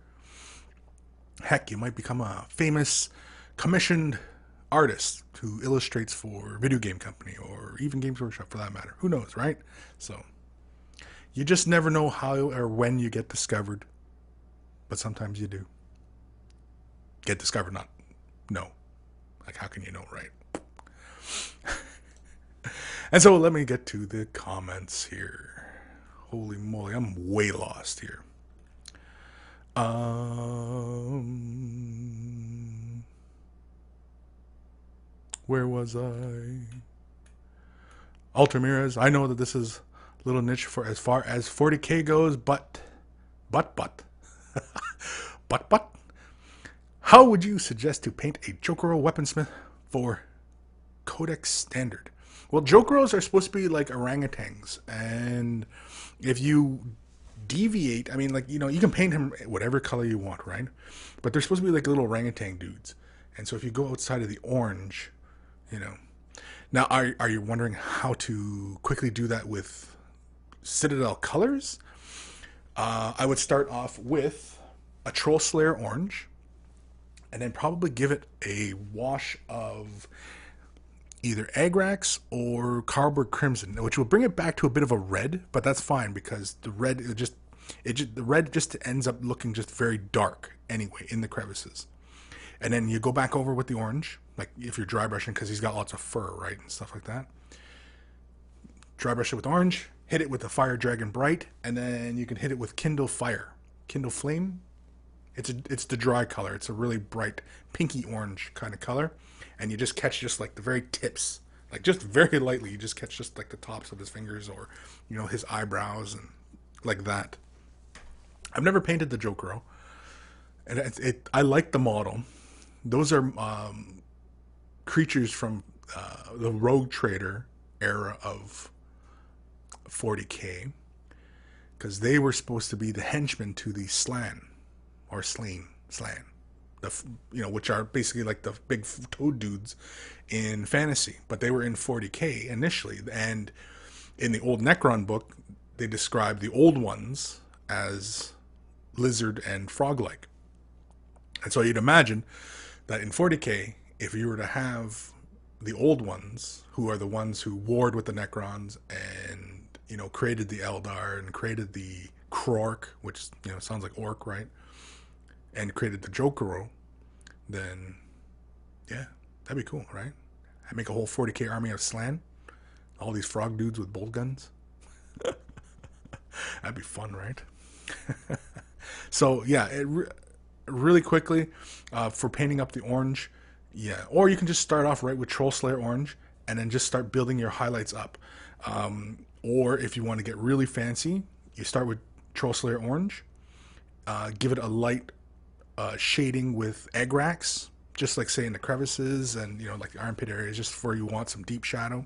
Heck, you might become a famous commissioned artist who illustrates for video game company or even Games Workshop for that matter. Who knows, right? So you just never know how or when you get discovered, but sometimes you do. Get discovered not no like how can you know right? And so let me get to the comments here. Holy moly i'm way lost here um where was i Ultramirrors, I know that this is a little niche for as far as 40k goes, but, but, but, but, but, how would you suggest to paint a Jokaero weaponsmith for Codex Standard? Well, Jokaeros are supposed to be like orangutans, and if you deviate, I mean, like you know, you can paint him whatever color you want, right? But they're supposed to be like little orangutan dudes, and so if you go outside of the orange, you know. Now, are are you wondering how to quickly do that with Citadel colors? Uh, I would start off with a Troll Slayer orange, and then probably give it a wash of either Agrax or Carroburg Crimson, which will bring it back to a bit of a red, but that's fine because the red it just it just the red just ends up looking just very dark anyway in the crevices. And then you go back over with the orange, like if you're dry brushing because he's got lots of fur, right, and stuff like that. Dry brush it with orange, hit it with the Fire Dragon Bright, and then you can hit it with Kindle Fire, Kindle Flame. It's a, it's the dry color. It's a really bright pinky orange kind of color, and you just catch just like the very tips, like just very lightly. You just catch just like the tops of his fingers or you know his eyebrows and like that. I've never painted the Jokaero, and it, it I like the model. Those are um, creatures from uh, the Rogue Trader era of 40k because they were supposed to be the henchmen to the Slann or Slain, Slann, the you know which are basically like the big toad dudes in fantasy, but they were in 40k initially, and in the old Necron book they describe the old ones as lizard and frog-like, and so you'd imagine that in 40k, if you were to have the old ones, who are the ones who warred with the Necrons and you know created the Eldar and created the Krork, which you know sounds like orc, right? And created the Jokaero, then yeah, that'd be cool, right? I make a whole 40k army of Slann, all these frog dudes with bolt guns. that'd be fun, right? so yeah, it re- really quickly uh, for painting up the orange yeah, or you can just start off right with Troll Slayer Orange and then just start building your highlights up. Um, or if you want to get really fancy, you start with Troll Slayer Orange, uh, give it a light uh, shading with Agrax, just like say in the crevices and you know like the armpit areas, just where you want some deep shadow.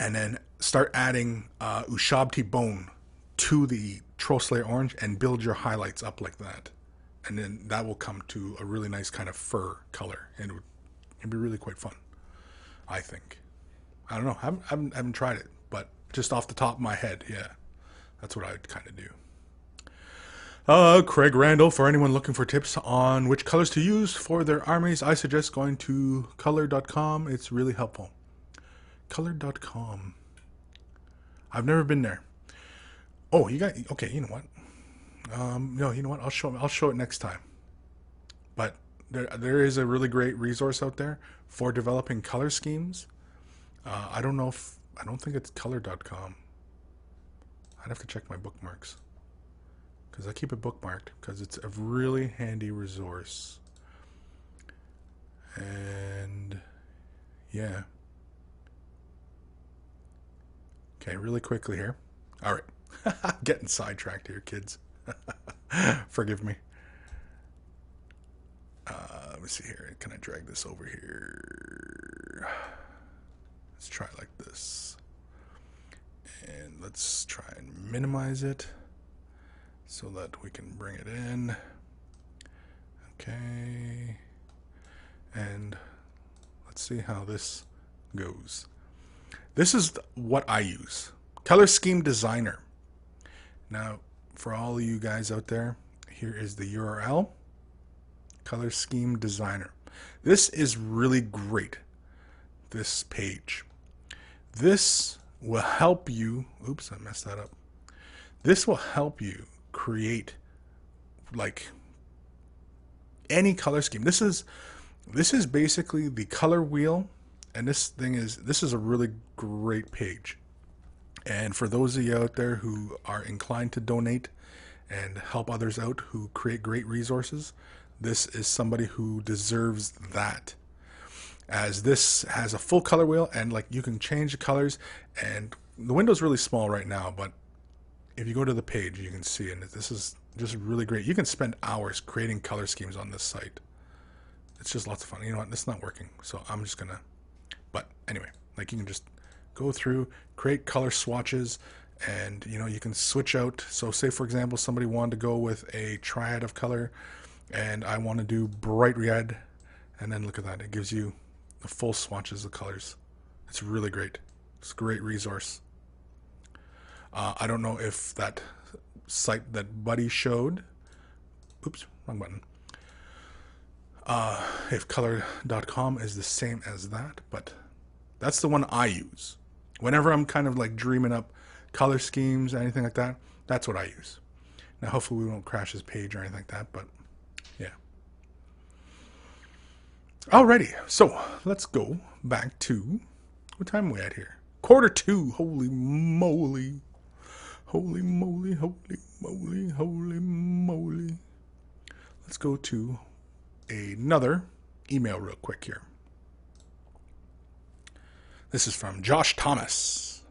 And then start adding uh, Ushabti Bone to the Troll Orange and build your highlights up like that and then that will come to a really nice kind of fur color, and it would it'd be really quite fun. I think. I don't know. I haven't, I haven't, I haven't tried it, but just off the top of my head, yeah, that's what I would kind of do. Uh, Craig Randall, for anyone looking for tips on which colors to use for their armies, I suggest going to color.com. It's really helpful. Color.com. I've never been there. Oh, you got okay. You know what? Um, no, you know what? I'll show I'll show it next time. But there there is a really great resource out there for developing color schemes. Uh, I don't know if I don't think it's color.com. I'd have to check my bookmarks because I keep it bookmarked because it's a really handy resource. And yeah. Okay, really quickly here. All right. Getting sidetracked here, kids. Forgive me. Uh, let me see here. Can I drag this over here? Let's try like this. And let's try and minimize it so that we can bring it in. Okay. And let's see how this goes. This is what I use Color Scheme Designer. Now, for all you guys out there, here is the URL Color Scheme Designer. This is really great, this page. This will help you. Oops, I messed that up. This will help you create like any color scheme. This is this is basically the color wheel and this thing is this is a really great page. And for those of you out there who are inclined to donate and help others out who create great resources, this is somebody who deserves that. As this has a full color wheel and like you can change the colors and the window's really small right now, but if you go to the page you can see and this is just really great. You can spend hours creating color schemes on this site. It's just lots of fun. You know what? It's not working, so I'm just gonna. But anyway, like you can just go through, create color swatches, and you know you can switch out so say for example somebody wanted to go with a triad of color and i want to do bright red and then look at that it gives you the full swatches of colors it's really great it's a great resource uh, i don't know if that site that buddy showed oops wrong button uh, if color.com is the same as that but that's the one i use whenever i'm kind of like dreaming up color schemes, or anything like that, that's what I use. Now, hopefully, we won't crash his page or anything like that, but yeah. Alrighty, so let's go back to what time are we at here? Quarter two. Holy moly. Holy moly, holy moly, holy moly. Let's go to another email real quick here. This is from Josh Thomas.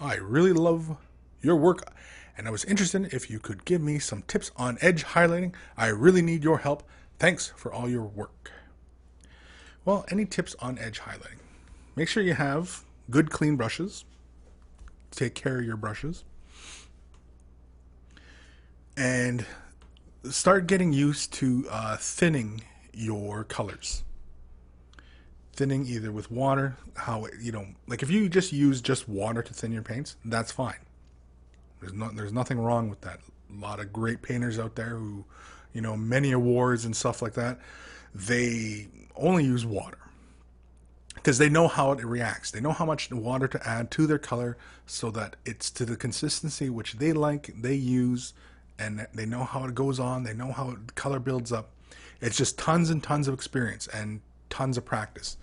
I really love your work and I was interested if you could give me some tips on edge highlighting. I really need your help. Thanks for all your work. Well, any tips on edge highlighting? Make sure you have good clean brushes. Take care of your brushes. And start getting used to uh, thinning your colors thinning either with water, how it, you know, like if you just use just water to thin your paints, that's fine. There's not there's nothing wrong with that. A lot of great painters out there who, you know, many awards and stuff like that, they only use water because they know how it reacts. They know how much water to add to their color so that it's to the consistency which they like, they use, and they know how it goes on. They know how color builds up. It's just tons and tons of experience and tons of practice.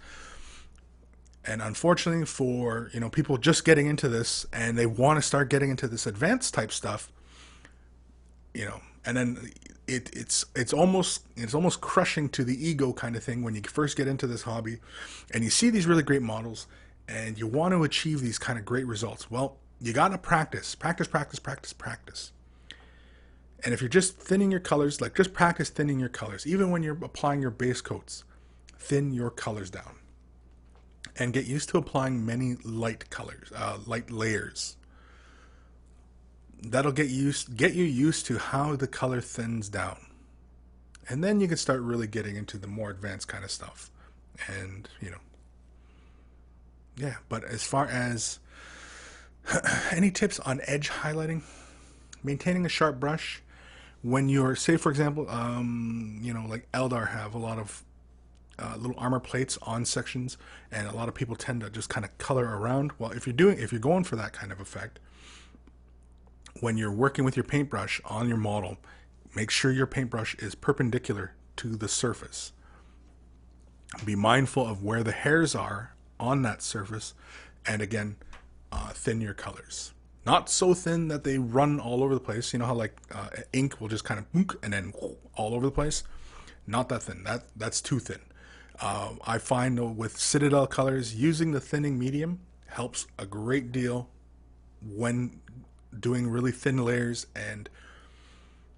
And unfortunately for, you know, people just getting into this and they want to start getting into this advanced type stuff, you know, and then it, it's it's almost it's almost crushing to the ego kind of thing when you first get into this hobby and you see these really great models and you want to achieve these kind of great results. Well, you got to practice, practice, practice, practice, practice. And if you're just thinning your colors, like just practice thinning your colors, even when you're applying your base coats thin your colors down and get used to applying many light colors, uh, light layers. That'll get used get you used to how the color thins down. And then you can start really getting into the more advanced kind of stuff. And, you know. Yeah, but as far as any tips on edge highlighting, maintaining a sharp brush when you're say for example, um, you know, like Eldar have a lot of uh, little armor plates on sections, and a lot of people tend to just kind of color around. Well, if you're doing, if you're going for that kind of effect, when you're working with your paintbrush on your model, make sure your paintbrush is perpendicular to the surface. Be mindful of where the hairs are on that surface, and again, uh, thin your colors. Not so thin that they run all over the place. You know how like uh, ink will just kind of and then all over the place. Not that thin. That that's too thin. Uh, I find with Citadel colors, using the thinning medium helps a great deal when doing really thin layers. And,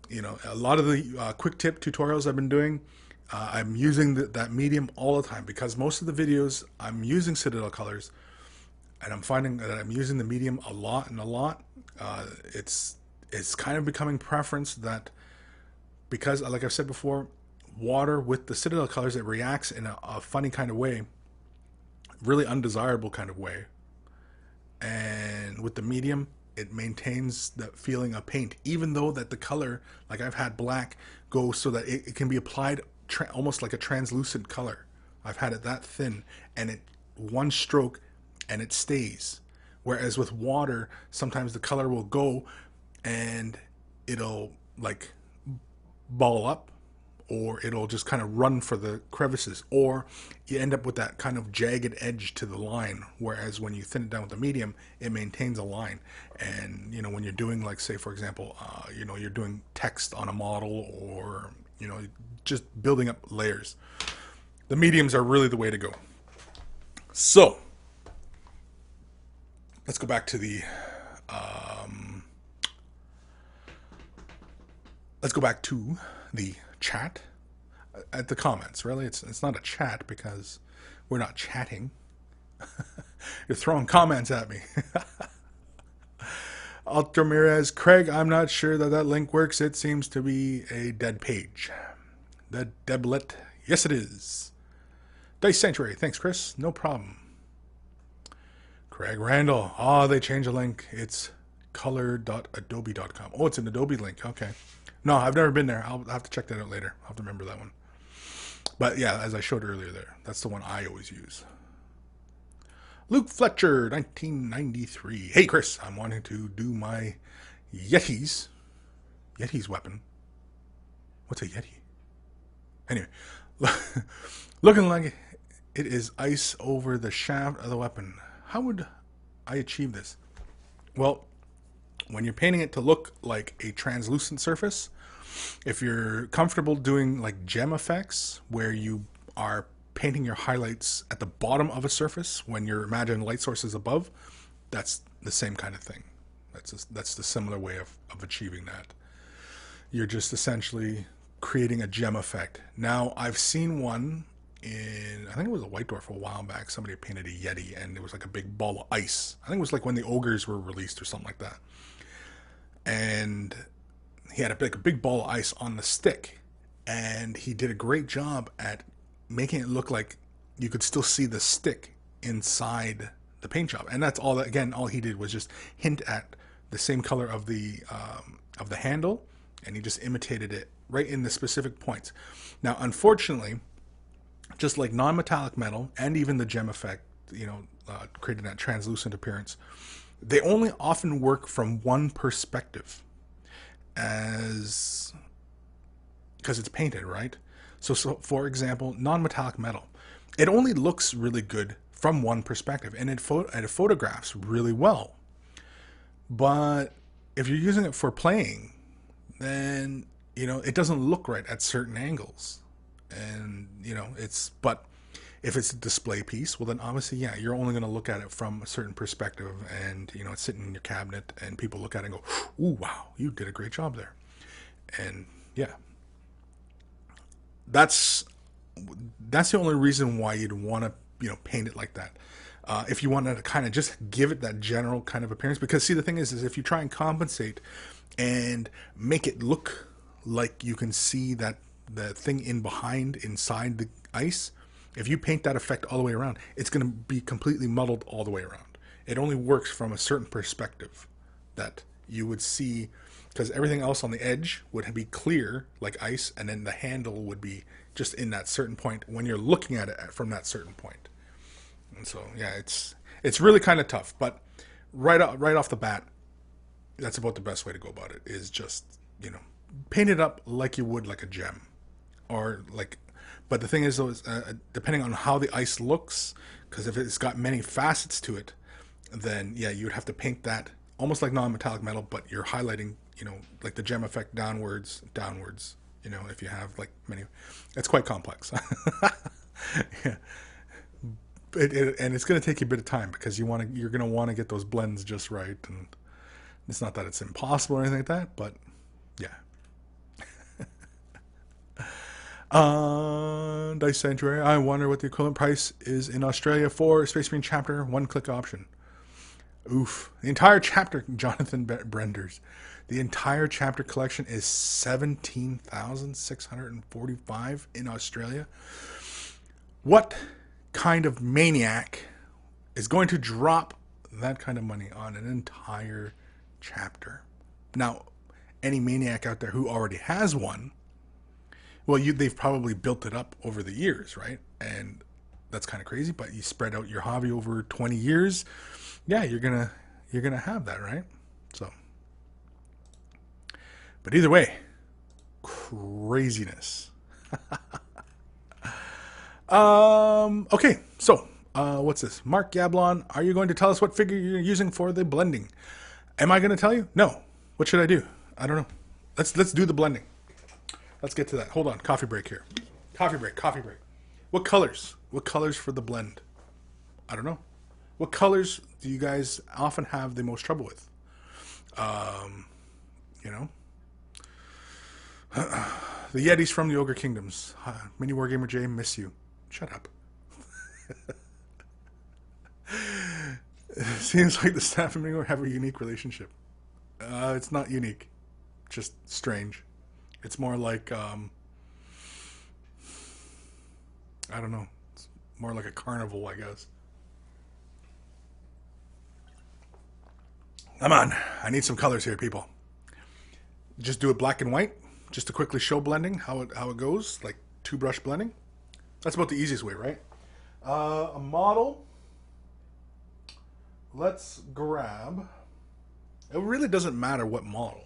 you know, a lot of the uh, quick tip tutorials I've been doing, uh, I'm using the, that medium all the time because most of the videos I'm using Citadel colors and I'm finding that I'm using the medium a lot and a lot. Uh, it's it's kind of becoming preference that because, like I've said before, water with the Citadel colors, it reacts in a, a funny kind of way, really undesirable kind of way. And with the medium, it maintains the feeling of paint, even though that the color, like I've had black, go so that it, it can be applied tra- almost like a translucent color. I've had it that thin, and it one stroke, and it stays. Whereas with water, sometimes the color will go, and it'll like ball up or it'll just kind of run for the crevices, or you end up with that kind of jagged edge to the line. Whereas when you thin it down with the medium, it maintains a line. And you know, when you're doing, like, say, for example, uh, you know, you're doing text on a model, or you know, just building up layers, the mediums are really the way to go. So, let's go back to the. Um, let's go back to the chat uh, at the comments. Really, it's it's not a chat because we're not chatting. You're throwing comments at me. Ultramirez, Craig, I'm not sure that that link works. It seems to be a dead page. The Deblet, yes, it is. Dice Sanctuary, thanks, Chris. No problem. Craig Randall, oh, they changed the link. It's color.adobe.com. Oh, it's an Adobe link. Okay. No, I've never been there. I'll have to check that out later. I'll have to remember that one. But yeah, as I showed earlier there, that's the one I always use. Luke Fletcher, 1993. Hey, Chris, I'm wanting to do my Yetis. Yeti's weapon. What's a Yeti? Anyway, looking like it is ice over the shaft of the weapon. How would I achieve this? Well, when you're painting it to look like a translucent surface, if you're comfortable doing like gem effects where you are painting your highlights at the bottom of a surface when your imagined light source is above, that's the same kind of thing. That's a, that's the similar way of, of achieving that. You're just essentially creating a gem effect. Now I've seen one in I think it was a White Dwarf a while back. Somebody painted a Yeti and it was like a big ball of ice. I think it was like when the ogres were released or something like that. And he had a big, a big ball of ice on the stick, and he did a great job at making it look like you could still see the stick inside the paint job. And that's all that again. All he did was just hint at the same color of the um, of the handle, and he just imitated it right in the specific points. Now, unfortunately, just like non-metallic metal and even the gem effect, you know, uh, creating that translucent appearance, they only often work from one perspective as because it's painted, right? So, so for example, non-metallic metal, it only looks really good from one perspective, and it, pho- it photographs really well. But if you're using it for playing, then you know it doesn't look right at certain angles, and you know it's but if it's a display piece, well, then obviously, yeah, you're only going to look at it from a certain perspective, and you know, it's sitting in your cabinet, and people look at it and go, "Ooh, wow, you did a great job there," and yeah, that's that's the only reason why you'd want to, you know, paint it like that. Uh, if you want to kind of just give it that general kind of appearance, because see, the thing is, is if you try and compensate and make it look like you can see that the thing in behind inside the ice if you paint that effect all the way around, it's going to be completely muddled all the way around. It only works from a certain perspective that you would see because everything else on the edge would be clear like ice and then the handle would be just in that certain point when you're looking at it from that certain point. And so, yeah, it's it's really kind of tough, but right off, right off the bat, that's about the best way to go about it is just, you know, paint it up like you would like a gem or like but the thing is, though, is, uh, depending on how the ice looks, because if it's got many facets to it, then yeah, you would have to paint that almost like non-metallic metal, but you're highlighting, you know, like the gem effect downwards, downwards. You know, if you have like many, it's quite complex. yeah. It, it, and it's going to take you a bit of time because you want to you're going to want to get those blends just right and it's not that it's impossible or anything like that but yeah uh, Dice Sanctuary. I wonder what the equivalent price is in Australia for Space Marine Chapter one click option. Oof. The entire chapter, Jonathan Brenders. The entire chapter collection is 17,645 in Australia. What kind of maniac is going to drop that kind of money on an entire chapter? Now, any maniac out there who already has one well, you they've probably built it up over the years, right? And that's kind of crazy. But you spread out your hobby over 20 years, yeah, you're gonna you're gonna have that, right? So, but either way, craziness. um. Okay. So, uh, what's this? Mark Gablon, are you going to tell us what figure you're using for the blending? Am I going to tell you? No. What should I do? I don't know. Let's let's do the blending. Let's get to that. Hold on. Coffee break here. Coffee break. Coffee break. What colors? What colors for the blend? I don't know. What colors do you guys often have the most trouble with? Um, you know, the Yetis from the Ogre Kingdoms. Uh, Mini Wargamer J, miss you. Shut up. Seems like the staff and me have a unique relationship. Uh, it's not unique, just strange. It's more like um, I don't know. It's more like a carnival, I guess. Come on, I need some colors here, people. Just do it black and white, just to quickly show blending how it how it goes, like two brush blending. That's about the easiest way, right? Uh, a model. Let's grab. It really doesn't matter what model.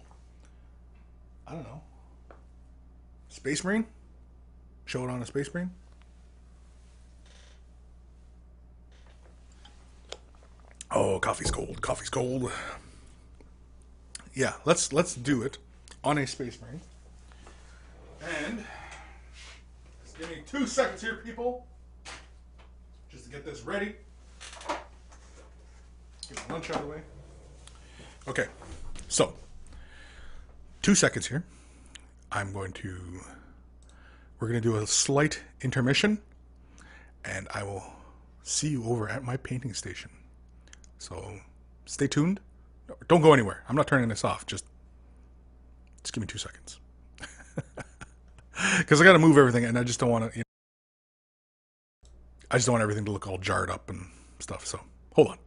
I don't know. Space Marine? Show it on a Space Marine? Oh, coffee's cold. Coffee's cold. Yeah, let's let's do it on a Space Marine. And just give me two seconds here, people, just to get this ready. Get my lunch out of the way. Okay, so two seconds here. I'm going to. We're going to do a slight intermission, and I will see you over at my painting station. So stay tuned. Don't go anywhere. I'm not turning this off. Just, just give me two seconds. Because I got to move everything, and I just don't want to. You know, I just don't want everything to look all jarred up and stuff. So hold on.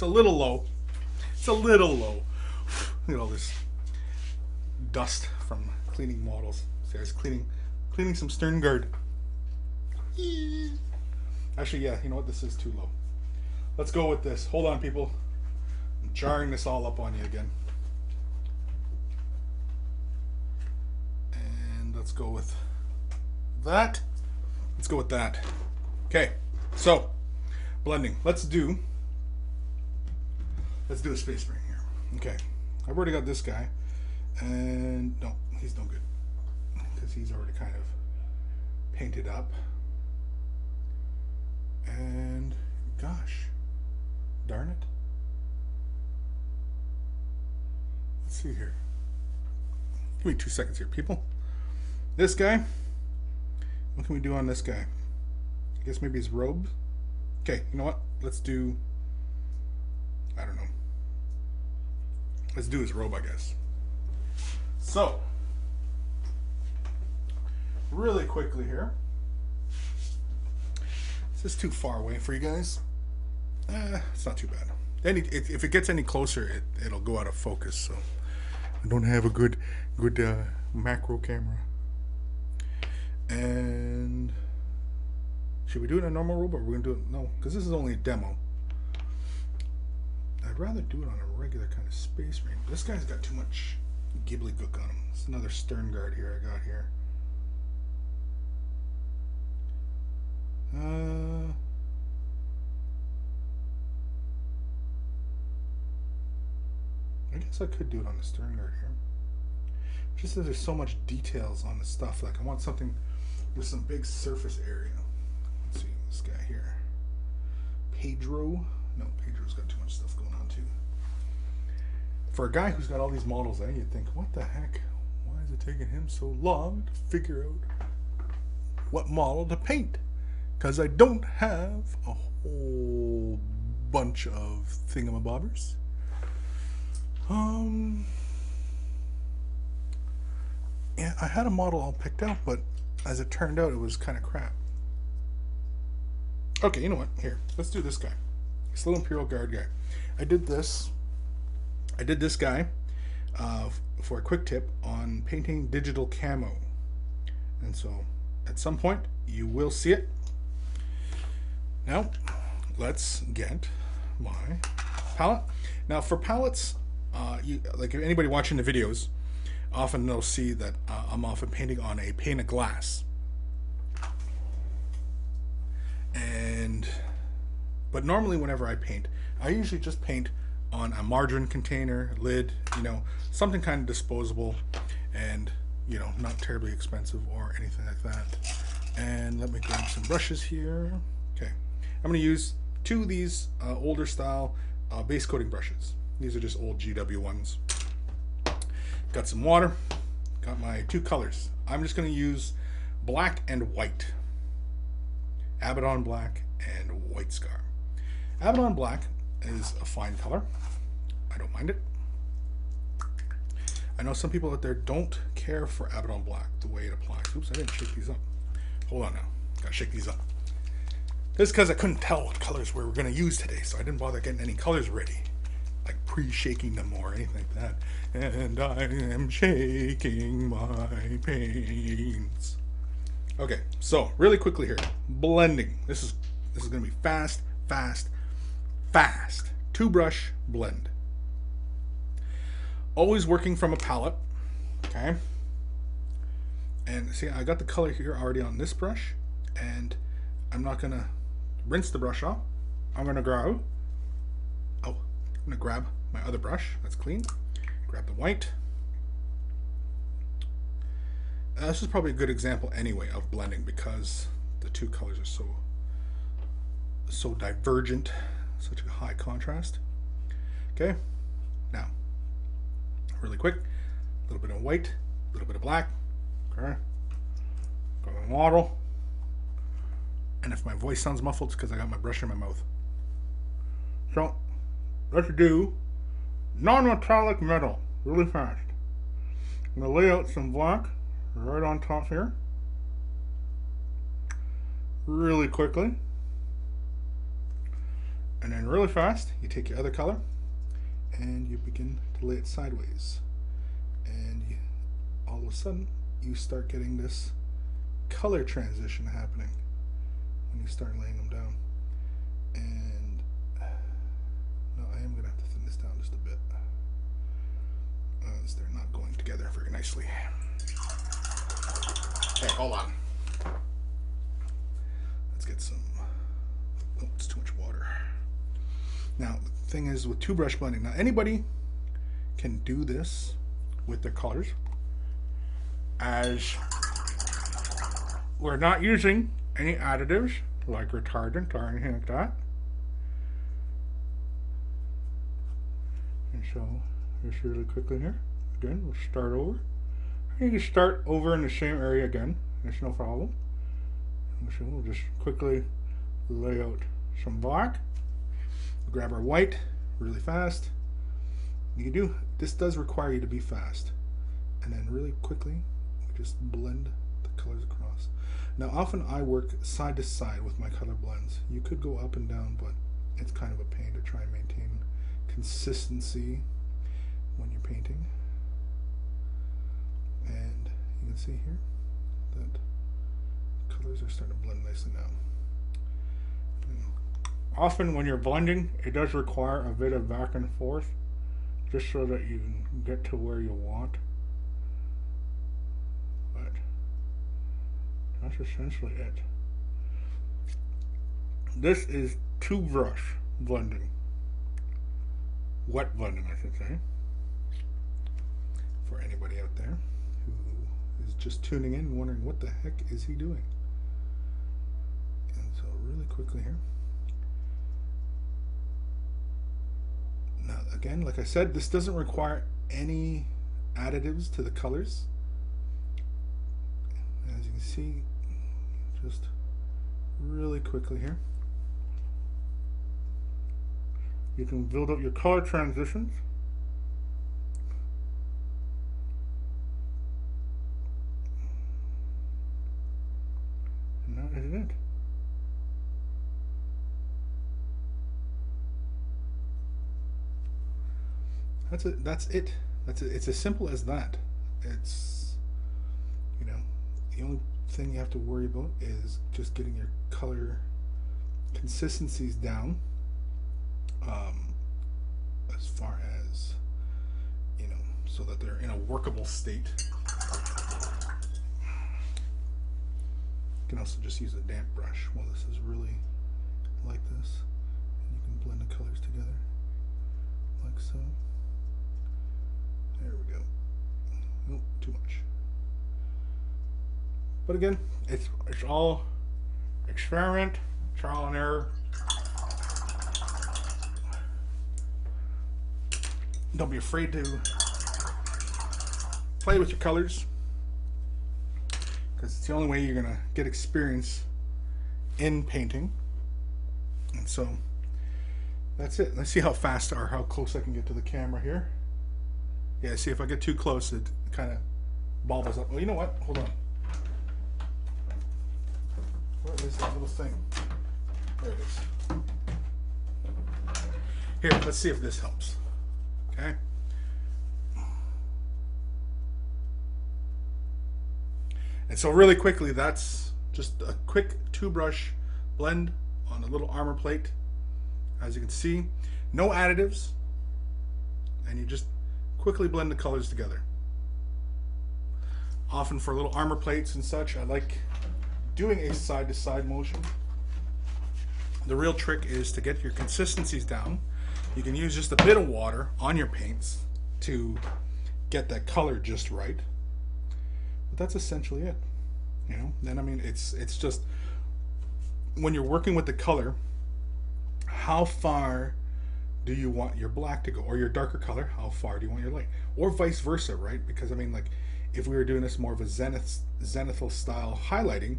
It's a little low. It's a little low. Look at all this dust from cleaning models. See, I was cleaning, cleaning some stern guard. Actually, yeah. You know what? This is too low. Let's go with this. Hold on, people. I'm jarring this all up on you again. And let's go with that. Let's go with that. Okay. So, blending. Let's do Let's do a space marine here. Okay. I've already got this guy. And no, he's no good. Because he's already kind of painted up. And gosh. Darn it. Let's see here. Give me two seconds here, people. This guy. What can we do on this guy? I guess maybe his robe. Okay, you know what? Let's do I don't know. Let's do this robe, I guess. So, really quickly here. Is this too far away for you guys? Eh, it's not too bad. Any, if it gets any closer, it, it'll go out of focus. So, I don't have a good, good uh, macro camera. And should we do it in a normal robe, or we're gonna do it? No, because this is only a demo. I'd rather do it on a regular kind of space marine. This guy's got too much ghibli gook on him. It's another stern guard here I got here. Uh, I guess I could do it on the stern guard here. Just that there's so much details on the stuff. Like I want something with some big surface area. Let's see this guy here. Pedro. No, Pedro's got too much stuff going on too. For a guy who's got all these models, eh, you'd think, what the heck? Why is it taking him so long to figure out what model to paint? because I don't have a whole bunch of thingamabobbers. Um, yeah, I had a model all picked out, but as it turned out, it was kind of crap. Okay, you know what? Here, let's do this guy. This little Imperial Guard guy. I did this. I did this guy uh, for a quick tip on painting digital camo. And so at some point you will see it. Now let's get my palette. Now for palettes, uh, you, like if anybody watching the videos, often they'll see that uh, I'm often painting on a pane of glass. But normally whenever I paint, I usually just paint on a margarine container, lid, you know, something kind of disposable and, you know, not terribly expensive or anything like that. And let me grab some brushes here. Okay. I'm going to use two of these uh, older style uh, base coating brushes. These are just old GW ones. Got some water. Got my two colors. I'm just going to use black and white. Abaddon black and white scar. Abaddon black is a fine color. I don't mind it. I know some people out there don't care for Abaddon black the way it applies. Oops, I didn't shake these up. Hold on now. Gotta shake these up. This is because I couldn't tell what colors we were going to use today, so I didn't bother getting any colors ready. Like pre-shaking them or anything like that. And I am shaking my paints. Okay, so really quickly here. Blending. This is this is going to be fast, fast, fast. Two brush blend. Always working from a palette. Okay. And see, I got the color here already on this brush. And I'm not to rinse the brush off. I'm to grab, oh, I'm to grab my other brush that's clean. Grab the white. Uh, this is probably a good example anyway of blending because the two colors are so so divergent, such a high contrast. Okay, now, really quick, a little bit of white, a little bit of black. Okay, got my model. And if my voice sounds muffled, it's because I got my brush in my mouth. So, let's do non-metallic metal really fast. I'm going to lay out some black right on top here. Really quickly. And then really fast, you take your other color and you begin to lay it sideways. And you, all of a sudden, you start getting this color transition happening when you start laying them down. And no, I am going to have to thin this down just a bit. Uh, as they're not going together very nicely. Okay, hold on. Let's get some. Oh, it's too much water. Now, the thing is with two brush blending, now anybody can do this with their colors as we're not using any additives like retardant or anything like that. And so, just really quickly here, again, we'll start over. You can start over in the same area again, it's no problem. So we'll just quickly lay out some black. Grab our white really fast. You do, this does require you to be fast. And then really quickly, just blend the colors across. Now often I work side to side with my color blends. You could go up and down, but it's kind of a pain to try and maintain consistency when you're painting. And you can see here that colors are starting to blend nicely now. Often when you're blending, it does require a bit of back and forth just so that you can get to where you want. But that's essentially it. This is two brush blending. Wet blending, I should say. For anybody out there who is just tuning in wondering what the heck is he doing. And so really quickly here. Now again, like I said, this doesn't require any additives to the colors. As you can see, just really quickly here. You can build up your color transitions. And that is it. That's it. That's it. That's it. It's as simple as that. It's you know the only thing you have to worry about is just getting your color consistencies down. Um, as far as you know, so that they're in a workable state. You can also just use a damp brush. Well, this is really But again, it's it's all experiment, trial and error. Don't be afraid to play with your colors because it's the only way you're gonna get experience in painting. And so that's it. Let's see how fast or how close I can get to the camera here. Yeah, see if I get too close, it kind of bobbles up. Well, you know what? Hold on. Where is that little thing? There it is. Here, let's see if this helps. Okay. And so really quickly, that's just a quick two brush blend on a little armor plate. As you can see, no additives. And you just quickly blend the colors together. Often for little armor plates and such, I like doing a side to side motion. The real trick is to get your consistencies down. You can use just a bit of water on your paints to get that color just right. But that's essentially it. You know, then I mean it's it's just when you're working with the color, how far do you want your black to go or your darker color how far do you want your light or vice versa right because i mean like if we were doing this more of a zenith zenithal style highlighting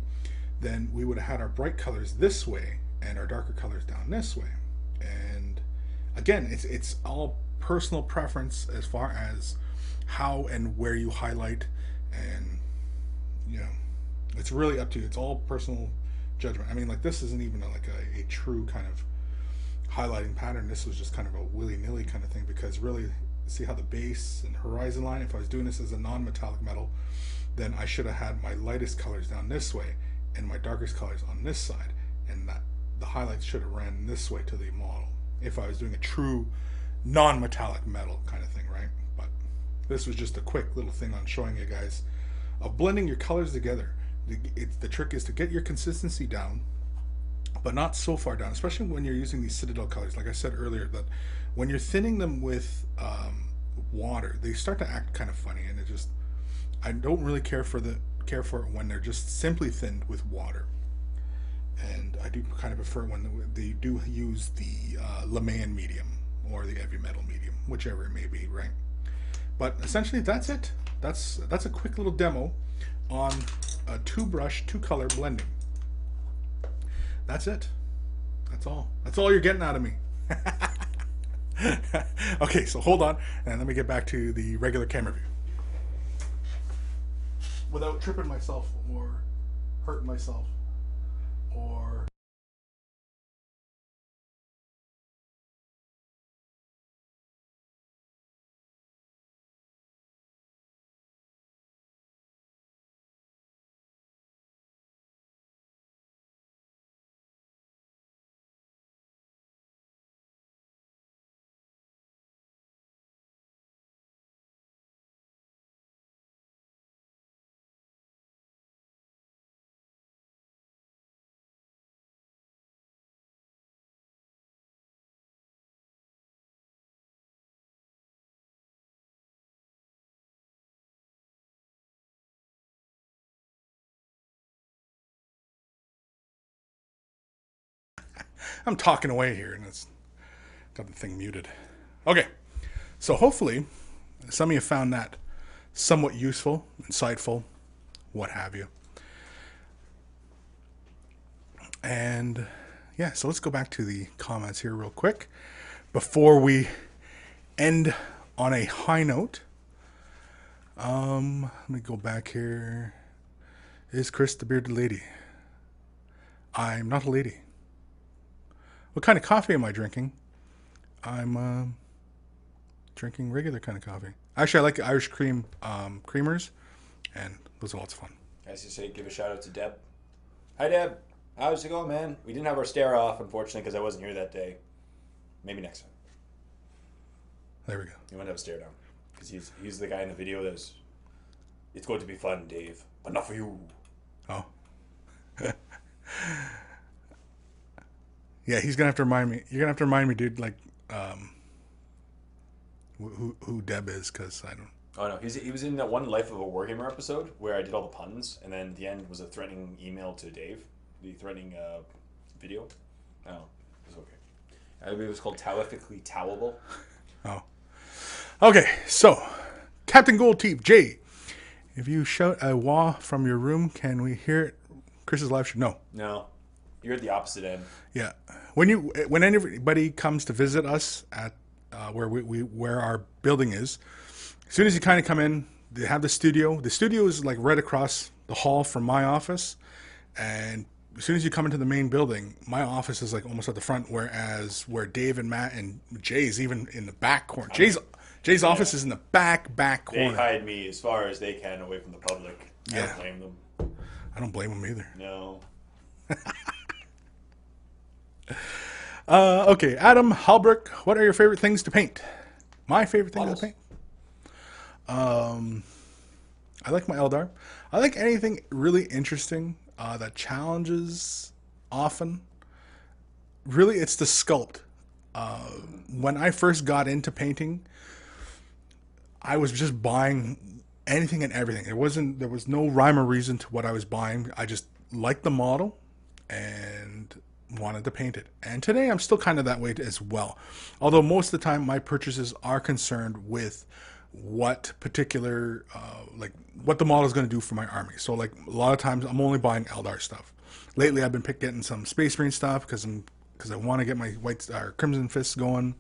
then we would have had our bright colors this way and our darker colors down this way. And again it's it's all personal preference as far as how and where you highlight and you know it's really up to you. It's all personal judgment. I mean like this isn't even like a, a true kind of highlighting pattern. This was just kind of a willy-nilly kind of thing because really see how the base and horizon line, if I was doing this as a non-metallic metal, then I should have had my lightest colors down this way and my darkest colors on this side. And that the highlights should have ran this way to the model if I was doing a true non-metallic metal kind of thing, right? But this was just a quick little thing on showing you guys of blending your colors together. The, it, the trick is to get your consistency down but not so far down, especially when you're using these Citadel colors. Like I said earlier, that when you're thinning them with um, water, they start to act kind of funny, and it just I don't really care for the care for it when they're just simply thinned with water. And I do kind of prefer when they do use the uh, Lahmian medium or the heavy metal medium, whichever it may be, right? But essentially, that's it. That's that's a quick little demo on a two brush, two color blending. That's it. That's all. That's all you're getting out of me. okay, so hold on, and let me get back to the regular camera view. Without tripping myself or hurting myself or I'm talking away here and it's got the thing muted. Okay, so hopefully some of you found that somewhat useful, insightful, what have you. And yeah, so let's go back to the comments here real quick before we end on a high note. Um, let me go back here. Is Chris the bearded lady? I'm not a lady. What kind of coffee am I drinking? I'm um, drinking regular kind of coffee. Actually, I like Irish cream um, creamers, and those are lots of fun. As you say give a shout out to Deb. Hi Deb, how's it going, man? We didn't have our stare off, unfortunately, because I wasn't here that day. Maybe next time. There we go. You want to have a stare down because he's he's the guy in the video that's. It's going to be fun, Dave, but not for you. Oh. yeah, he's gonna have to remind me. You're gonna have to remind me, dude. Like, um, who who Deb is, because I don't. Oh no, he's, he was in that one Life of a Wargamer episode where I did all the puns, and then the end was a threatening email to Dave, the threatening uh, video. Oh, it was okay. I believe it was called Talifically Towable. Oh. Okay, so Captain Gold Teeth J. If you shout a wah from your room, can we hear it? Chris's live show. No. No, you're at the opposite end. Yeah. When you when anybody comes to visit us at uh, where we, we where our building is, as soon as you kind of come in, they have the studio. The studio is like right across the hall from my office, and as soon as you come into the main building, my office is like almost at the front, whereas where Dave and Matt and Jay's even in the back corner. Jay's Jay's office is in the back back corner. They hide me as far as they can away from the public. Yeah. I don't blame them. I don't blame them either. No. Uh, okay, Adam Halbrook, what are your favorite things to paint? My favorite thing Models. to paint. Um, I like my Eldar. I like anything really interesting uh, that challenges often. Really, it's the sculpt. Uh, when I first got into painting, I was just buying anything and everything. There wasn't there was no rhyme or reason to what I was buying. I just liked the model and wanted to paint it. And today I'm still kind of that way as well. Although most of the time my purchases are concerned with what particular uh, like what the model is going to do for my army. So like a lot of times I'm only buying Eldar stuff. Lately I've been pick, getting some Space Marine stuff because I'm because I want to get my white or Crimson Fists going.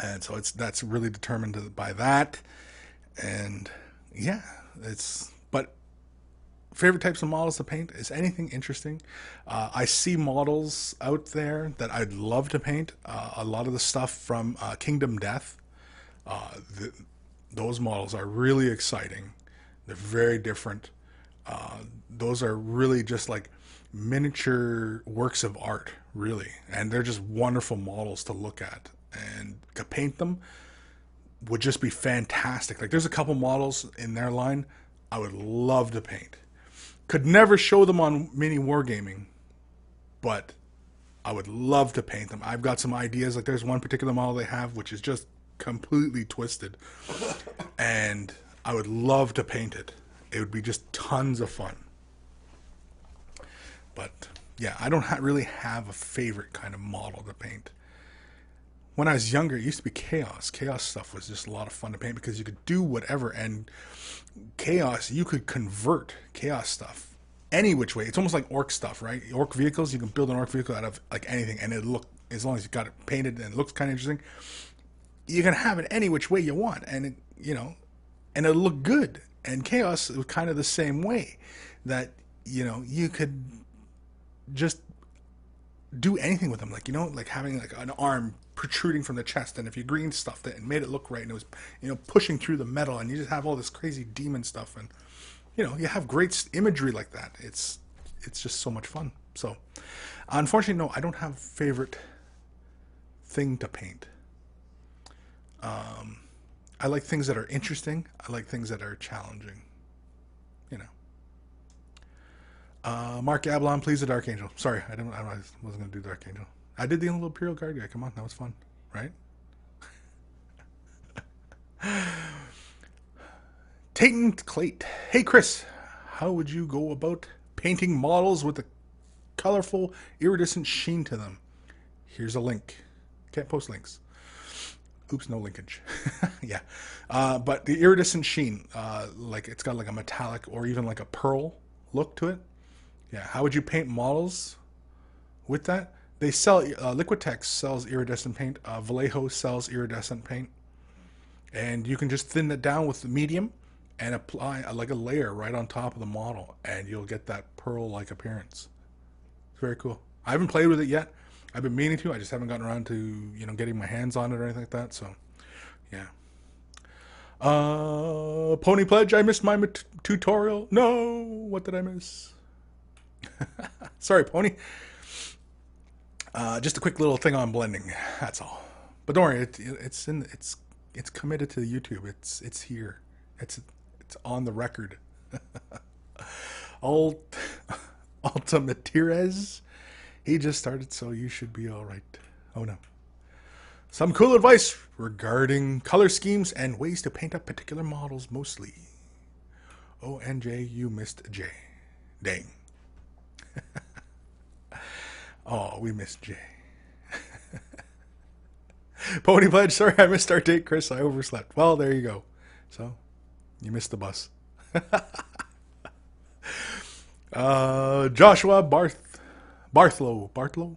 And so it's that's really determined by that. And yeah, it's favorite types of models to paint is anything interesting. Uh, I see models out there that I'd love to paint. Uh, a lot of the stuff from uh, Kingdom Death, uh, the, those models are really exciting. They're very different. Uh, those are really just like miniature works of art, really, and they're just wonderful models to look at and to paint them would just be fantastic. Like there's a couple models in their line I would love to paint. Could never show them on mini wargaming, but I would love to paint them. I've got some ideas. Like there's one particular model they have which is just completely twisted, and I would love to paint it. It would be just tons of fun. But yeah, I don't ha- really have a favorite kind of model to paint when I was younger, it used to be chaos. Chaos stuff was just a lot of fun to paint because you could do whatever. And chaos, you could convert chaos stuff any which way. It's almost like orc stuff, right? Orc vehicles, you can build an orc vehicle out of like anything, and it look as long as you got it painted and it looks kind of interesting. You can have it any which way you want, and it, you know, and it'll look good. And chaos was kind of the same way that you know you could just do anything with them. Like you know, like having like an arm protruding from the chest, and if you green stuffed it and made it look right, and it was you know pushing through the metal, and you just have all this crazy demon stuff, and you know you have great imagery like that. It's it's just so much fun. So unfortunately, no, I don't have favorite thing to paint. Um, I like things that are interesting. I like things that are challenging. You know. Uh, Mark Ablon, please the Dark Angel. Sorry, I didn't. I wasn't to do Dark Angel. I did the little Imperial Guard guy. Come on, that was fun, right? Tayton Clate. Hey, Chris, how would you go about painting models with a colorful, iridescent sheen to them? Here's a link. Can't post links. Oops, no linkage. yeah, uh, but the iridescent sheen, uh, like it's got like a metallic or even like a pearl look to it. Yeah, how would you paint models with that? They sell uh, Liquitex sells iridescent paint. Uh, Vallejo sells iridescent paint, and you can just thin it down with the medium and apply uh, like a layer right on top of the model, and you'll get that pearl-like appearance. It's very cool. I haven't played with it yet. I've been meaning to. I just haven't gotten around to you know getting my hands on it or anything like that. So, yeah. Uh, Pony Pledge. I missed my mat- tutorial. No, what did I miss? Sorry, Pony. Uh, just a quick little thing on blending. That's all. But don't worry, it, it's in it's it's committed to YouTube. It's it's here. It's it's on the record. Alt Altamatires. He just started, so you should be all right. Oh no. Some cool advice regarding color schemes and ways to paint up particular models mostly. Oh, and you missed J. Dang. oh, we missed J. Pony Pledge, sorry I missed our date, Chris. I overslept. Well, there you go. So, you missed the bus. uh, Joshua Barth, Barthlow, Barthlow?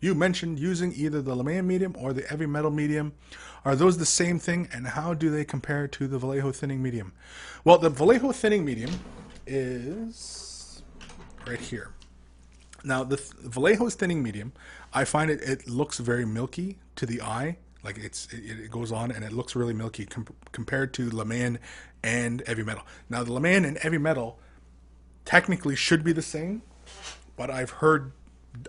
You mentioned using either the Lahmian medium or the heavy metal medium. Are those the same thing, and how do they compare to the Vallejo thinning medium? Well, the Vallejo thinning medium is right here. Now, the Vallejo's thinning medium, I find it, it looks very milky to the eye. Like it's it, it goes on and it looks really milky com- compared to Le Lahmian and Heavy Metal. Now, the Le Lahmian and Heavy Metal technically should be the same, but I've heard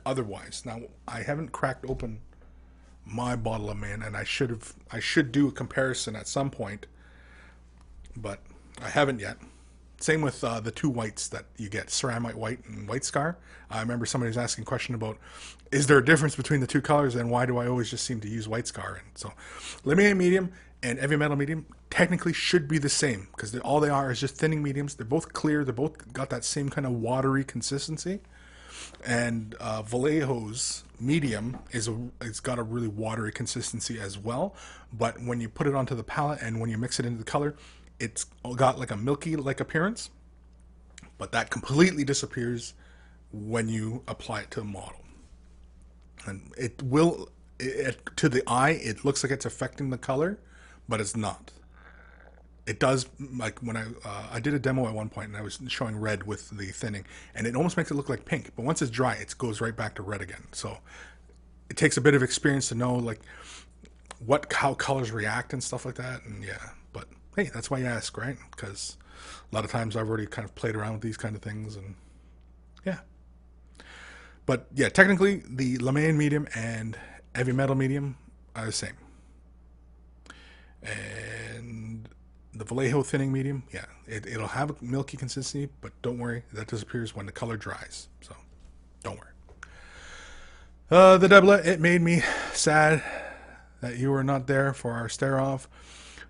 otherwise. Now, I haven't cracked open my bottle of man, and I should have. I should do a comparison at some point, but I haven't yet. Same with uh, the two whites that you get, ceramite white and white scar. I remember somebody was asking a question about, is there a difference between the two colors, and why do I always just seem to use white scar? And so, Lahmian medium and heavy metal medium technically should be the same because all they are is just thinning mediums. They're both clear. They're both got that same kind of watery consistency and uh, Vallejo's medium is a, it's got a really watery consistency as well. But when you put it onto the palette and when you mix it into the color, it's got like a milky like appearance. But that completely disappears when you apply it to the model, and it will. It, to the eye, it looks like it's affecting the color, but it's not it does like when I uh, I did a demo at one point and I was showing red with the thinning and it almost makes it look like pink but once it's dry it goes right back to red again so it takes a bit of experience to know like what how colors react and stuff like that and yeah hey that's why you ask right because a lot of times I've already kind of played around with these kind of things and yeah but yeah technically the Lahmian medium and heavy metal medium are the same and the Vallejo thinning medium, yeah, it, it'll have a milky consistency, but don't worry, that disappears when the color dries. So don't worry. Uh, the doublet, it made me sad that you were not there for our stare off,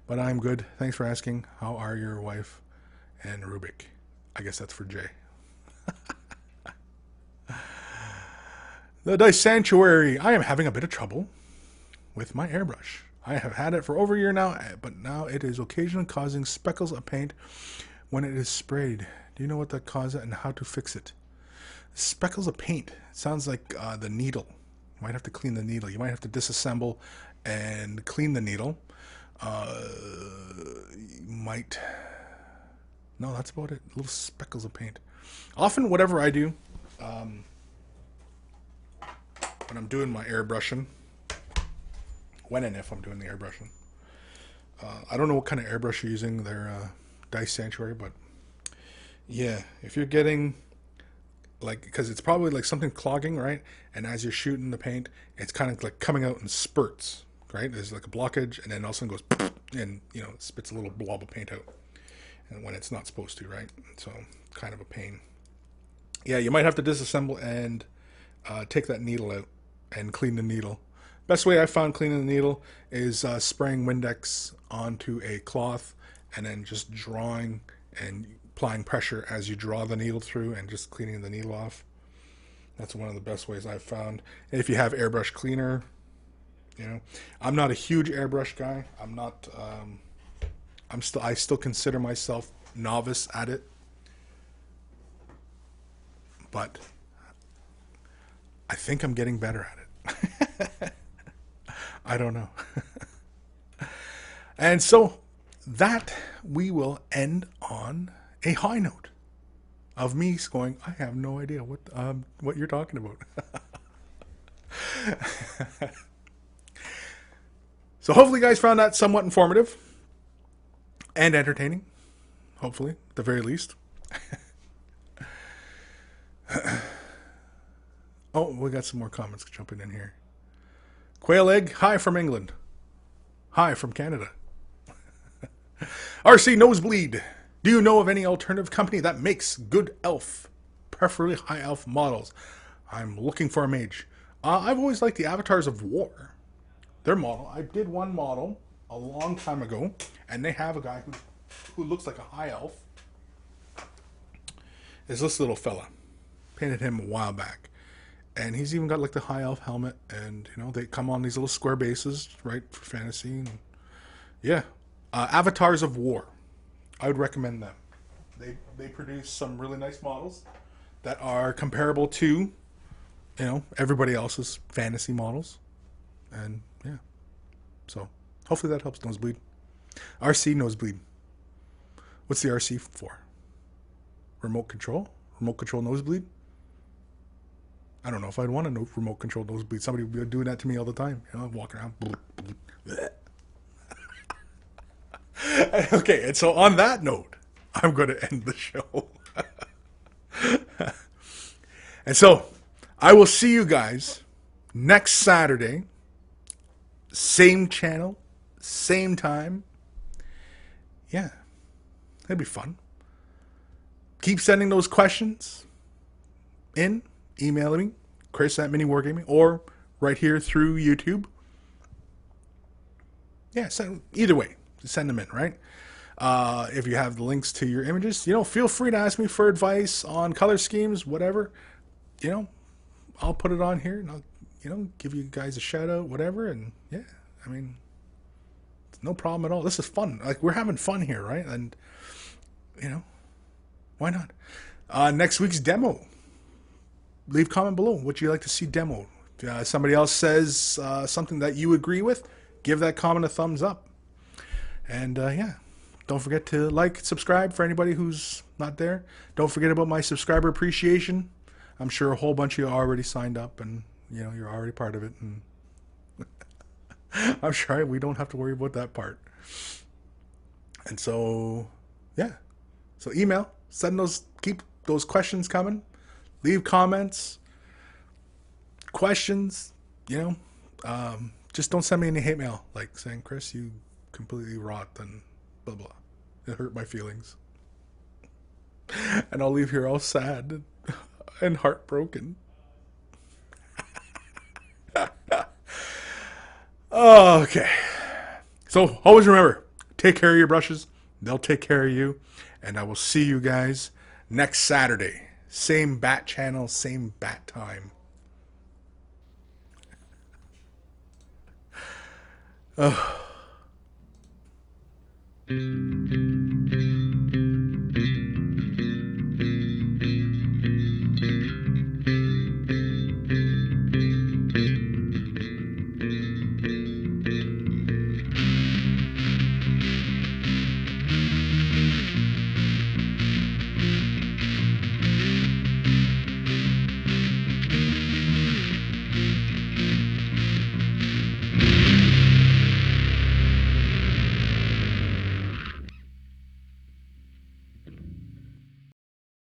but I'm good. Thanks for asking. How are your wife and Rubik? I guess that's for Jay. the Dice Sanctuary. I am having a bit of trouble with my airbrush. I have had it for over a year now, eh, but now it is occasionally causing speckles of paint when it is sprayed. Do you know what that causes and how to fix it? Speckles of paint. It sounds like uh, the needle. You might have to clean the needle. You might have to disassemble and clean the needle. Uh, might. No, that's about it. Little speckles of paint. Often, whatever I do, um, when I'm doing my airbrushing, when and if I'm doing the airbrushing. Uh, I don't know what kind of airbrush you're using, their uh, Dice Sanctuary, but yeah, if you're getting like because it's probably like something clogging, right? And as you're shooting the paint, it's kind of like coming out in spurts, right? There's like a blockage, and then all of a sudden goes and you know spits a little blob of paint out, and when it's not supposed to, right? So kind of a pain. Yeah, you might have to disassemble and uh, take that needle out and clean the needle Best way I found cleaning the needle is uh, spraying Windex onto a cloth and then just drawing and applying pressure as you draw the needle through and just cleaning the needle off. That's one of the best ways I've found. If you have airbrush cleaner, you know, I'm not a huge airbrush guy. I'm not. Um, I'm still. I still consider myself novice at it. but I think I'm getting better at it. I don't know. and so that we will end on a high note of me going, I have no idea what um, what you're talking about. so hopefully you guys found that somewhat informative and entertaining. Hopefully, at the very least. oh, we got some more comments jumping in here. Quail egg, hi from England. Hi from Canada. RC Nosebleed. Do you know of any alternative company that makes good elf, preferably high elf models? I'm looking for a mage. Uh, I've always liked the Avatars of War. Their model. I did one model a long time ago, and they have a guy who, who looks like a high elf. Is this little fella. Painted him a while back. And he's even got like the high elf helmet, and you know, they come on these little square bases, right, for fantasy. And, yeah. Uh, Avatars of War. I would recommend them. They they produce some really nice models that are comparable to, you know, everybody else's fantasy models, and. So hopefully that helps nosebleed. RC nosebleed. What's the RC for? Remote control. Remote control nosebleed. I don't know if I'd want a remote control nosebleed. Somebody would be doing that to me all the time. You know, walking around. okay, and so on that note, I'm going to end the show. and so I will see you guys next Saturday, same channel, same time. Yeah, that'd be fun. Keep sending those questions in, emailing me, Chris at Mini Wargaming, or right here through YouTube. Yeah, send, either way, send them in, right? Uh, if you have the links to your images, you know, feel free to ask me for advice on color schemes, whatever. You know, I'll put it on here and I'll, you know, give you guys a shout out, whatever. And yeah, I mean, no problem at all. This is fun. Like we're having fun here, right? And you know, why not? Uh, next week's demo. Leave comment below what you like to see demo. Uh, somebody else says uh, something that you agree with, give that comment a thumbs up. And uh, yeah, don't forget to like, subscribe for anybody who's not there. Don't forget about my subscriber appreciation. I'm sure a whole bunch of you already signed up, and you know you're already part of it. And I'm sure we don't have to worry about that part. And so, yeah. So email, send those, keep those questions coming. Leave comments, questions. You know, um, just don't send me any hate mail like saying, "Chris, you completely rot," and blah blah. It hurt my feelings, and I'll leave here all sad and heartbroken. Okay. So always remember, take care of your brushes. They'll take care of you. And I will see you guys next Saturday. Same bat channel, same bat time. Oh.